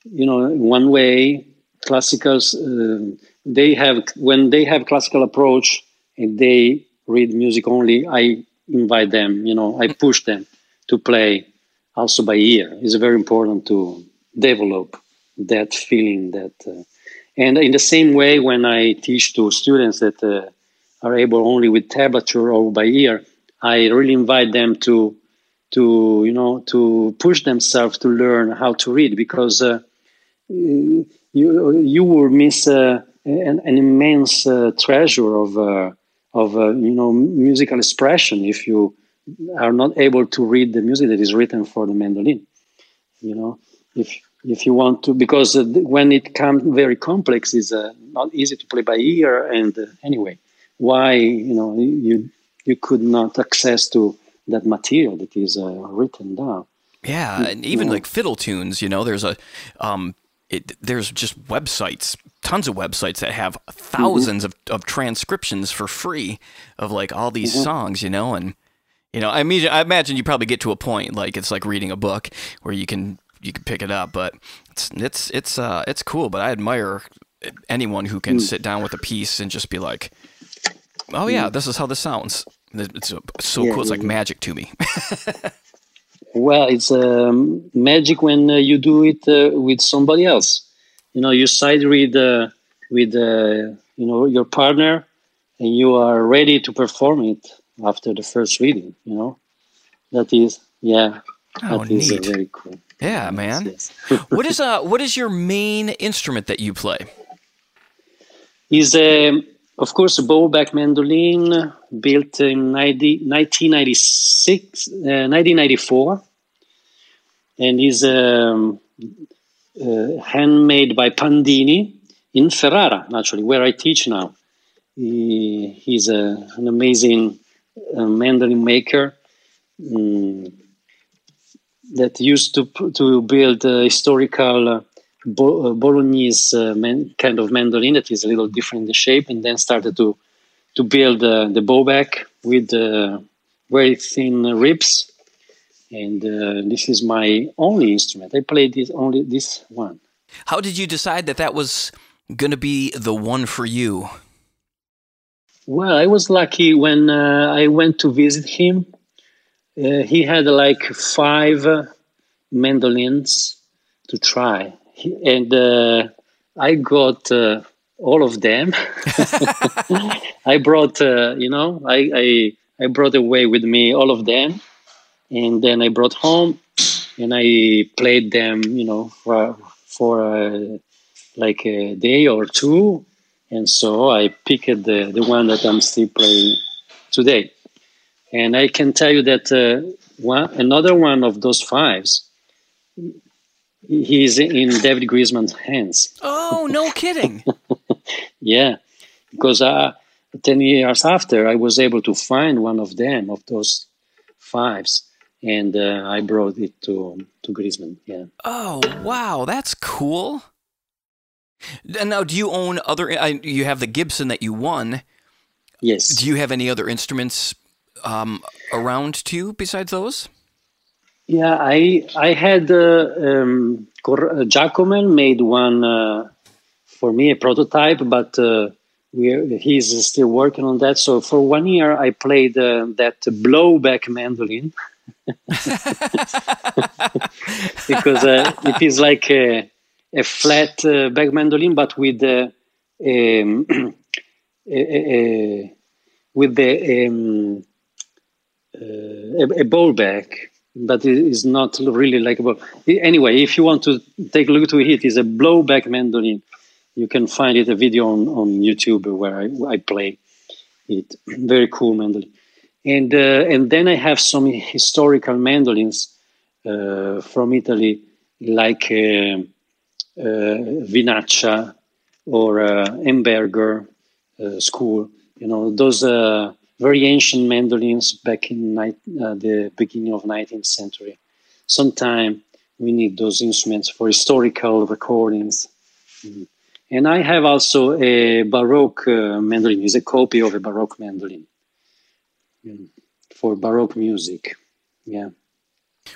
You know, one way classicals uh, they have when they have classical approach and they read music only i invite them you know i push them to play also by ear. It's very important to develop that feeling that uh, and in the same way when i teach to students that uh, are able only with tablature or by ear i really invite them to to you know to push themselves to learn how to read because uh, you you will miss uh, an, an, immense uh, treasure of uh, of uh, you know musical expression if you are not able to read the music that is written for the mandolin. You know, if if you want to, because uh, when it comes very complex, it's uh, not easy to play by ear. And uh, anyway, why you know you you could not access to that material that is uh, written down. Yeah, and even yeah. like fiddle tunes, you know, there's a um, it, there's just websites, tons of websites that have 1000s mm-hmm. of, of transcriptions for free of like all these mm-hmm. songs, you know, and you know, I mean, I imagine you probably get to a point like it's like reading a book where you can you can pick it up, but it's it's it's uh it's cool. But I admire anyone who can mm. sit down with a piece and just be like, "Oh yeah, mm. this is how this sounds." It's so yeah, cool. It's like magic to me. well, it's um, magic when uh, you do it uh, with somebody else. You know, you side read uh, with uh, you know your partner, and you are ready to perform it after the first reading. You know, that is yeah, oh, that is neat. very cool. Yeah, man. Yes. what is uh what is your main instrument that you play? Is a um, of course a bowlback mandolin built in 90, 1996 uh, 1994 and is um, uh, handmade by Pandini in Ferrara naturally, where I teach now. He, he's a, an amazing uh, mandolin maker mm, that used to to build a historical uh, Bo- uh, Bolognese uh, man, kind of mandolin that is a little different in the shape, and then started to to build uh, the bowlback with uh, very thin ribs. And uh, this is my only instrument. I played this only this one. How did you decide that that was going to be the one for you? Well, I was lucky when I went to visit him uh, he had like five mandolins to try, and uh, I got uh, all of them. I brought, uh, you know, I, I I brought away with me all of them, and then I brought home, and I played them, you know, for for uh, like a day or two, and so I picked the the one that I'm still playing today. And I can tell you that uh, one, another one of those fives, he's in David Grisman's hands. Oh, no kidding. yeah, because uh, 10 years after, I was able to find one of them, of those fives, and uh, I brought it to, to Grisman. Yeah. Oh, wow, that's cool. And now, do you own other? you have the Gibson that you won. Yes. Do you have any other instruments um, around too besides those? Yeah, I I had uh, um, Giacomel made one uh, for me a prototype, but uh, we he's still working on that. So for one year, I played uh, that blowback mandolin because uh, it is like a, a flat uh, back mandolin, but with um, a, a, with the um, uh, a, a bowlback but it is not really bow. Anyway, if you want to take a look to it, it's a blowback mandolin. You can find it a video on, on YouTube where I, I play it. Very cool mandolin. And uh, and then I have some historical mandolins uh, from Italy, like uh, uh Vinaccia or uh, Embergher uh, school. You know those very ancient mandolins back in night, uh, the beginning of 19th century. Sometime we need those instruments for historical recordings. Mm. And I have also a Baroque uh, mandolin. It's a copy of a Baroque mandolin mm. for Baroque music. Yeah.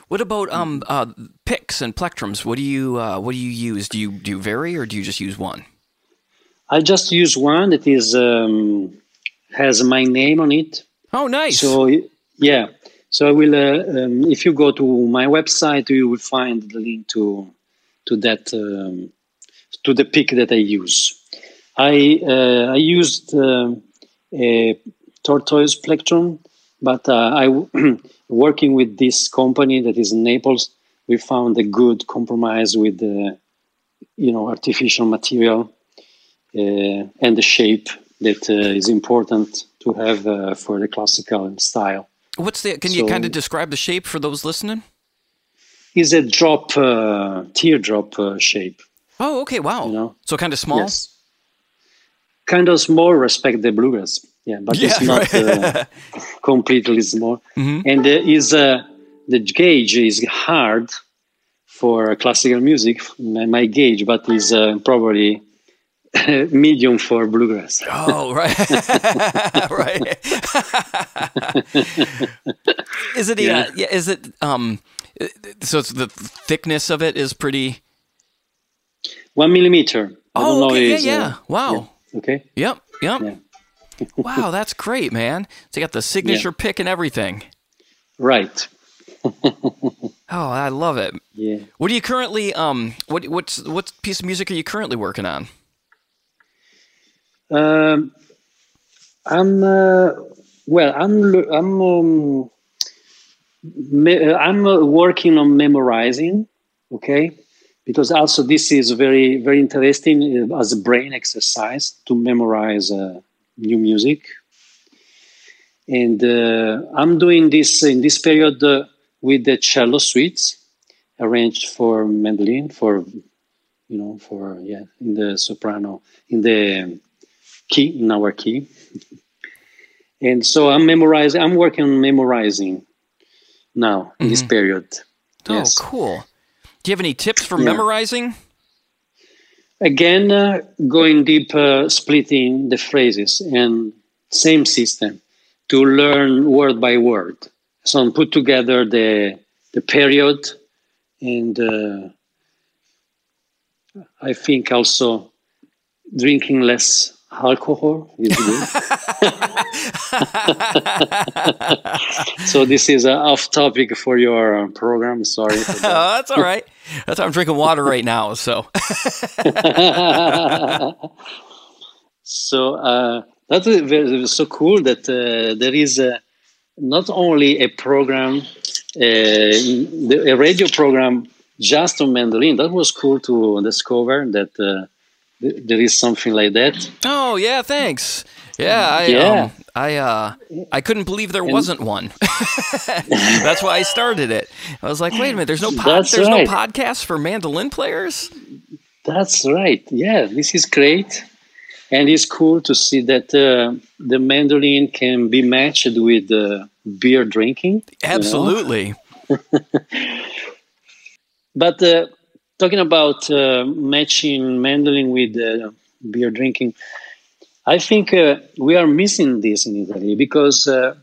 What about um uh, picks and plectrums? What do you uh, what do you use? Do you do you vary or do you just use one? I just use one It is um, has my name on it. Oh, nice. So yeah, so I will. Uh, um, if you go to my website, you will find the link to to that um, to the pick that I use. I uh, I used uh, a tortoise plectrum, but uh, I working with this company that is in Naples. We found a good compromise with the you know artificial material uh, and the shape that uh, is important to have uh, for the classical style. What's the? Can so, you kind of describe the shape for those listening? is a drop, uh, teardrop uh, shape. Oh, okay. Wow. You know? So kind of small. Yes. Kind of small, respect the bluegrass. Yeah, but Yeah, it's not uh, completely small. Mhm. And uh, is uh, the gauge is hard for classical music, my, my gauge, but is uh, probably medium for bluegrass. Oh, right. right. is it, yeah. Yeah. yeah, is it, um, so it's the thickness of it is pretty, One millimeter. Oh, okay. Yeah, uh, yeah. Wow. Okay. Yep. Yep. Yeah. wow. That's great, man. So you got the signature pick and everything. Right. Oh, I love it. Yeah. What are you currently, um, what, what's, what piece of music are you currently working on? Um, I'm uh, well. I'm I'm um, uh, I'm uh, working on memorizing. Okay, because also this is very very interesting uh, as a brain exercise to memorize uh, new music. And uh, I'm doing this in this period with the cello suites arranged for mandolin for you know for yeah in the soprano in the key in our key and so i'm memorizing i'm working on memorizing now in this period yes Oh, cool. Do you have any tips for Yeah. memorizing? again uh, going deep uh, splitting the phrases and same system to learn word by word so I'm put together the the period and uh, i think also drinking less alcohol is good so this is uh, off topic for your uh, program sorry that. Oh, that's all right. That's why I'm drinking water right now. So, so uh, that is very, so cool that uh, there is uh, not only a program, a radio program just on mandolin. That was cool to discover that uh, there is something like that. oh yeah, thanks. Yeah, I, Yeah. Um, I, uh, I couldn't believe there wasn't one. That's why I started it. I was like, wait a minute, there's no pod, there's right. no podcast for mandolin players. That's right. Yeah, this is great. And it's cool to see that uh, the mandolin can be matched with uh, beer drinking. you know? Absolutely. But uh, talking about uh, matching mandolin with uh, beer drinking, I think uh, we are missing this in Italy because uh,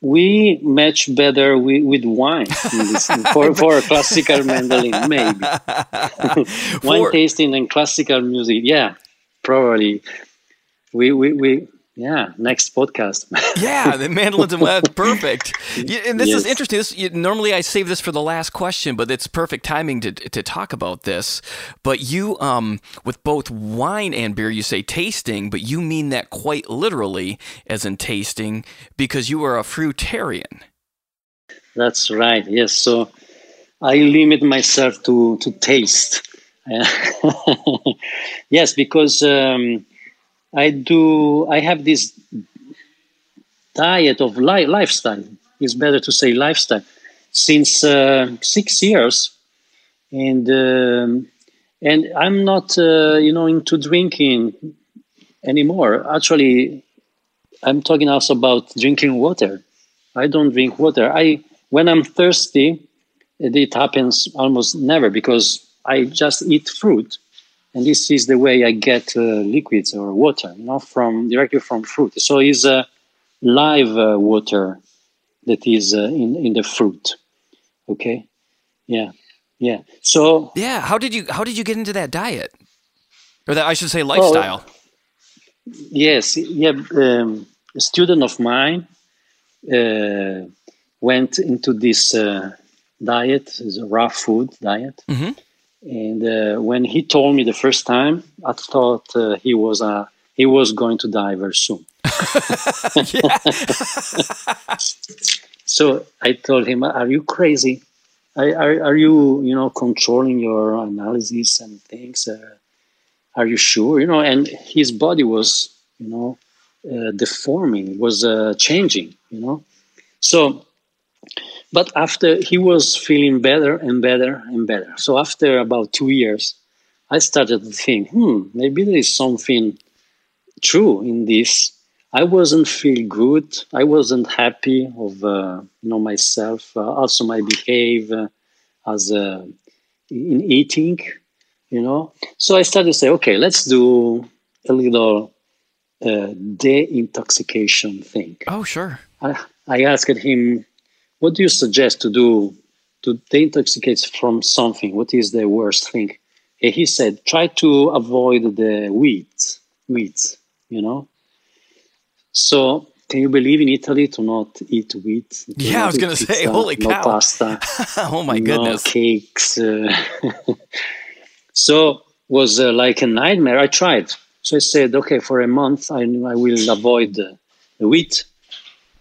we match better with, with wine this, for, for classical mandolin, maybe. wine For- tasting and classical music, yeah, probably. We, we, we yeah, next podcast. Yeah, the mandolins and that's perfect. Yeah, and this is interesting. This, you, normally I save this for the last question, but it's perfect timing to to talk about this. But you, um, with both wine and beer, you say tasting, but you mean that quite literally, as in tasting, because you are a fruitarian. That's right. Yes. So I limit myself to to taste. yes, because um, I do. I have this diet of li- lifestyle. It's better to say lifestyle since uh, six years, and um, and I'm not uh, you know into drinking anymore. Actually, I'm talking also about drinking water. I don't drink water. I when I'm thirsty, it, it happens almost never because I just eat fruit, and this is the way I get uh, liquids or water, you know, from directly from fruit. So it's uh, live uh, water that is uh, in in the fruit. Okay, yeah, yeah. So Yeah. How did you How did you get into that diet, or that I should say lifestyle? Yes, yeah. Um, a student of mine uh, went into this uh, diet, is a raw food diet, Mhm. And uh, when he told me the first time, I thought uh, he was uh, he was going to die very soon. So I told him, "Are you crazy? Are, are, are you, you know, controlling your analysis and things? Uh, are you sure? You know?" And his body was, you know, uh, deforming, was uh, changing. You know, so but after he was feeling better and better and better. So after about two years, I started to think, hmm, maybe there is something true in this. I wasn't feel good. I wasn't happy of uh, you know myself. Uh, also, my behavior as uh, in eating, you know. So I started to say, okay, let's do a little uh, de-intoxication thing. Oh, sure. I, I asked him, what do you suggest to do to deintoxicate from something? What is the worst thing? He said, try to avoid the wheat, wheat, you know. So can you believe in Italy to not eat wheat? Yeah, I was going to say, holy no cow. pasta. oh my goodness. No cakes. Uh, so was uh, like a nightmare. I tried. So I said, okay, for a month I, I will avoid the wheat.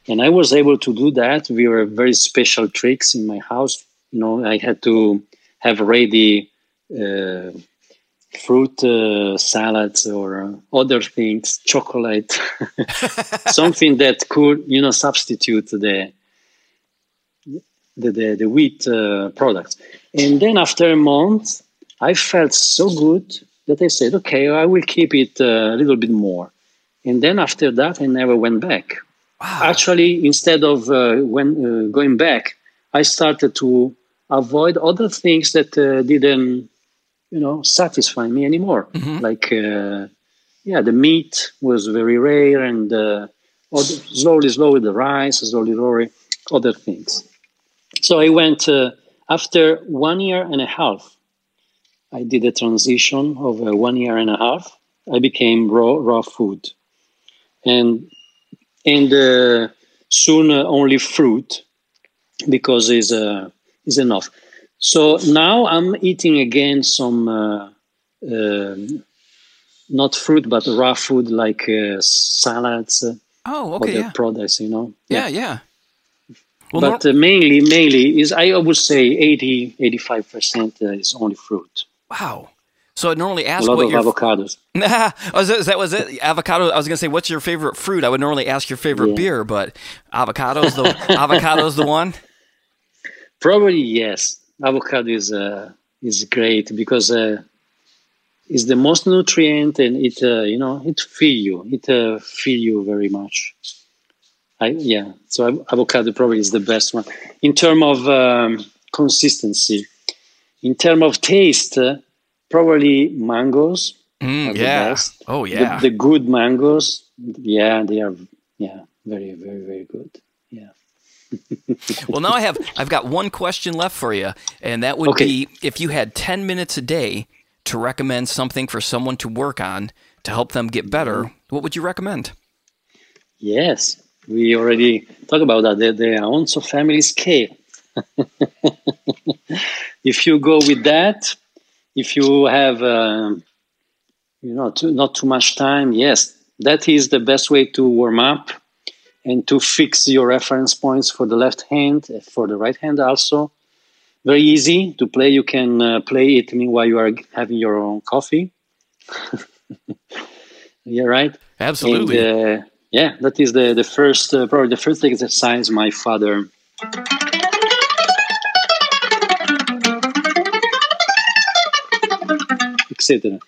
And I was able to do that. We were very special tricks in my house. You know, I had to have ready uh, fruit uh, salads or uh, other things, chocolate, something that could, you know, substitute the the, the, the wheat uh, products. And then after a month, I felt so good that I said, okay, I will keep it a little bit more. And then after that, I never went back. Wow. Actually, instead of uh, when uh, going back, I started to avoid other things that uh, didn't, you know, satisfy me anymore. Mhm. Like, uh, yeah, the meat was very rare, and uh, other, slowly, slowly the rice, slowly, slowly other things. So I went uh, after one year and a half. I did a transition of uh, one year and a half. I became raw raw food, and and uh, soon uh, only fruit because is uh, is enough. So now I'm eating again some not fruit but raw food like uh, salads, Oh, okay. other Yeah. products. You know. Yeah, yeah. Well, but uh, mainly, mainly is I would say 80, 85 percent uh, is only fruit. wow. So I normally ask what your avocados. was that, that was it avocado. I was gonna say what's your favorite fruit. I would normally ask your favorite Yeah. beer, but avocado's the avocado's the one. Probably yes. Avocado is uh, is great because uh, it's the most nutrient and it uh, you know it fill you. It uh, fill you very much. I, yeah, so avocado probably is the best one in terms of um, consistency. In terms of taste, uh, probably mangoes. Mm, yeah. Oh yeah. The, good mangoes, yeah, they are yeah very very very good. Yeah. well, now I have I've got one question left for you, and that would Okay. be if you had ten minutes a day to recommend something for someone to work on to help them get better, what would you recommend? Yes, we already talked about that. The, the Aonzo family scale. if you go with that, if you have, um, you know, too, not too much time, yes, that is the best way to warm up and to fix your reference points for the left hand, uh, for the right hand also. Very easy to play. You can uh, play it meanwhile you are having your own coffee. yeah, right. Absolutely. And, uh, yeah, that is the the first uh, probably the first exercise my father. Etc.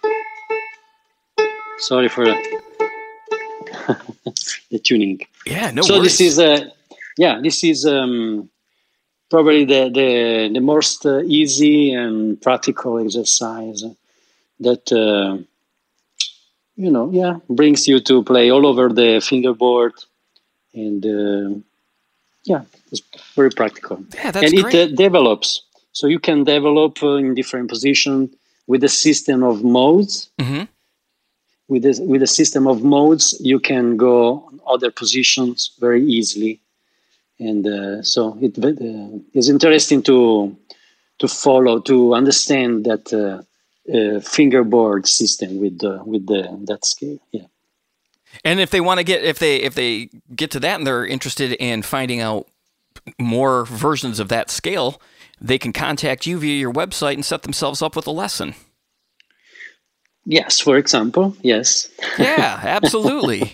Sorry for the tuning. yeah. No so worries. this is uh, yeah, this is um, probably the the the most uh, easy and practical exercise that uh, you know yeah brings you to play all over the fingerboard and uh, yeah it's very practical yeah, that's and great. it uh, develops so you can develop uh, in different position with a system of modes Mhm. with a, with a system of modes you can go on other positions very easily. And uh, so it uh, is interesting to to follow to understand that uh, uh, fingerboard system with the with the that scale. Yeah. And if they want to get if they if they get to that and they're interested in finding out more versions of that scale, they can contact you via your website and set themselves up with a lesson. yes for example yes Yeah, absolutely.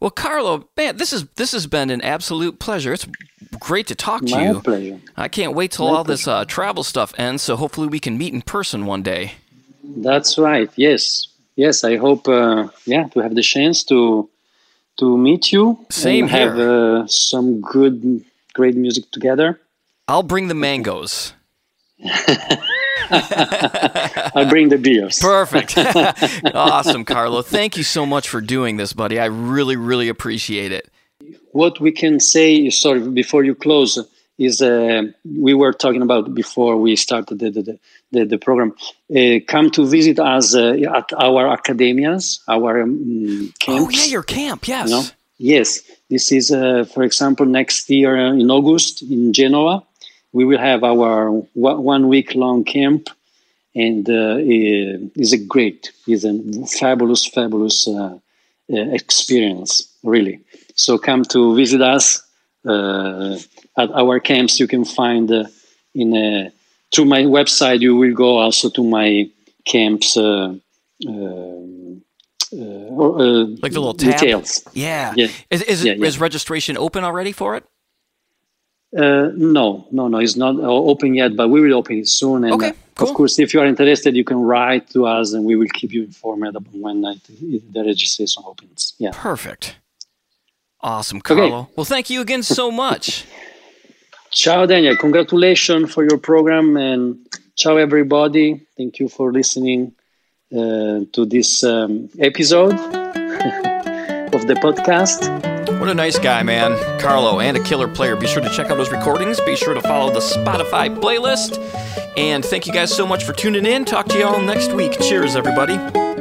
Well, Carlo, man, this is this has been an absolute pleasure. It's great to talk to My you. pleasure. I can't wait till My all this uh, travel stuff ends. So hopefully we can meet in person one day. That's right. Yes, yes. I hope, uh, yeah, to have the chance to to meet you Same and have uh, some good, great music together. I'll bring the mangoes. I'll bring the beers. Perfect. awesome, Carlo. Thank you so much for doing this, buddy. I really, really appreciate it. what we can say sorry before you close is uh, we were talking about before we started the the, the, the program uh, come to visit us uh, at our academias our um, camps Oh yeah, your camp. Yes. you know? yes this is uh, for example next year uh, in august in genoa we will have our one week long camp and uh, is a great is a fabulous fabulous uh, uh, experience really so come to visit us uh, at our camps you can find uh, in uh, through my website you will go also to my camps uh, um, uh, uh, Like the little tab? details Yeah. Yeah. Is is, Yeah, yeah. is registration open already for it? Uh, no, no, no, it's not uh, open yet, but we will open it soon. And Okay, uh, cool. of course, if you are interested, you can write to us, and we will keep you informed about when the registration opens. Yeah. Perfect. Awesome, Carlo. Well, thank you again so much. Ciao, Daniel. Congratulations for your program, and ciao, everybody. Thank you for listening uh, to this um, episode of the podcast. What a nice guy, man. Carlo, and a killer player. Be sure to check out his recordings. Be sure to follow the Spotify playlist. And thank you guys so much for tuning in. Talk to you all next week. Cheers, everybody.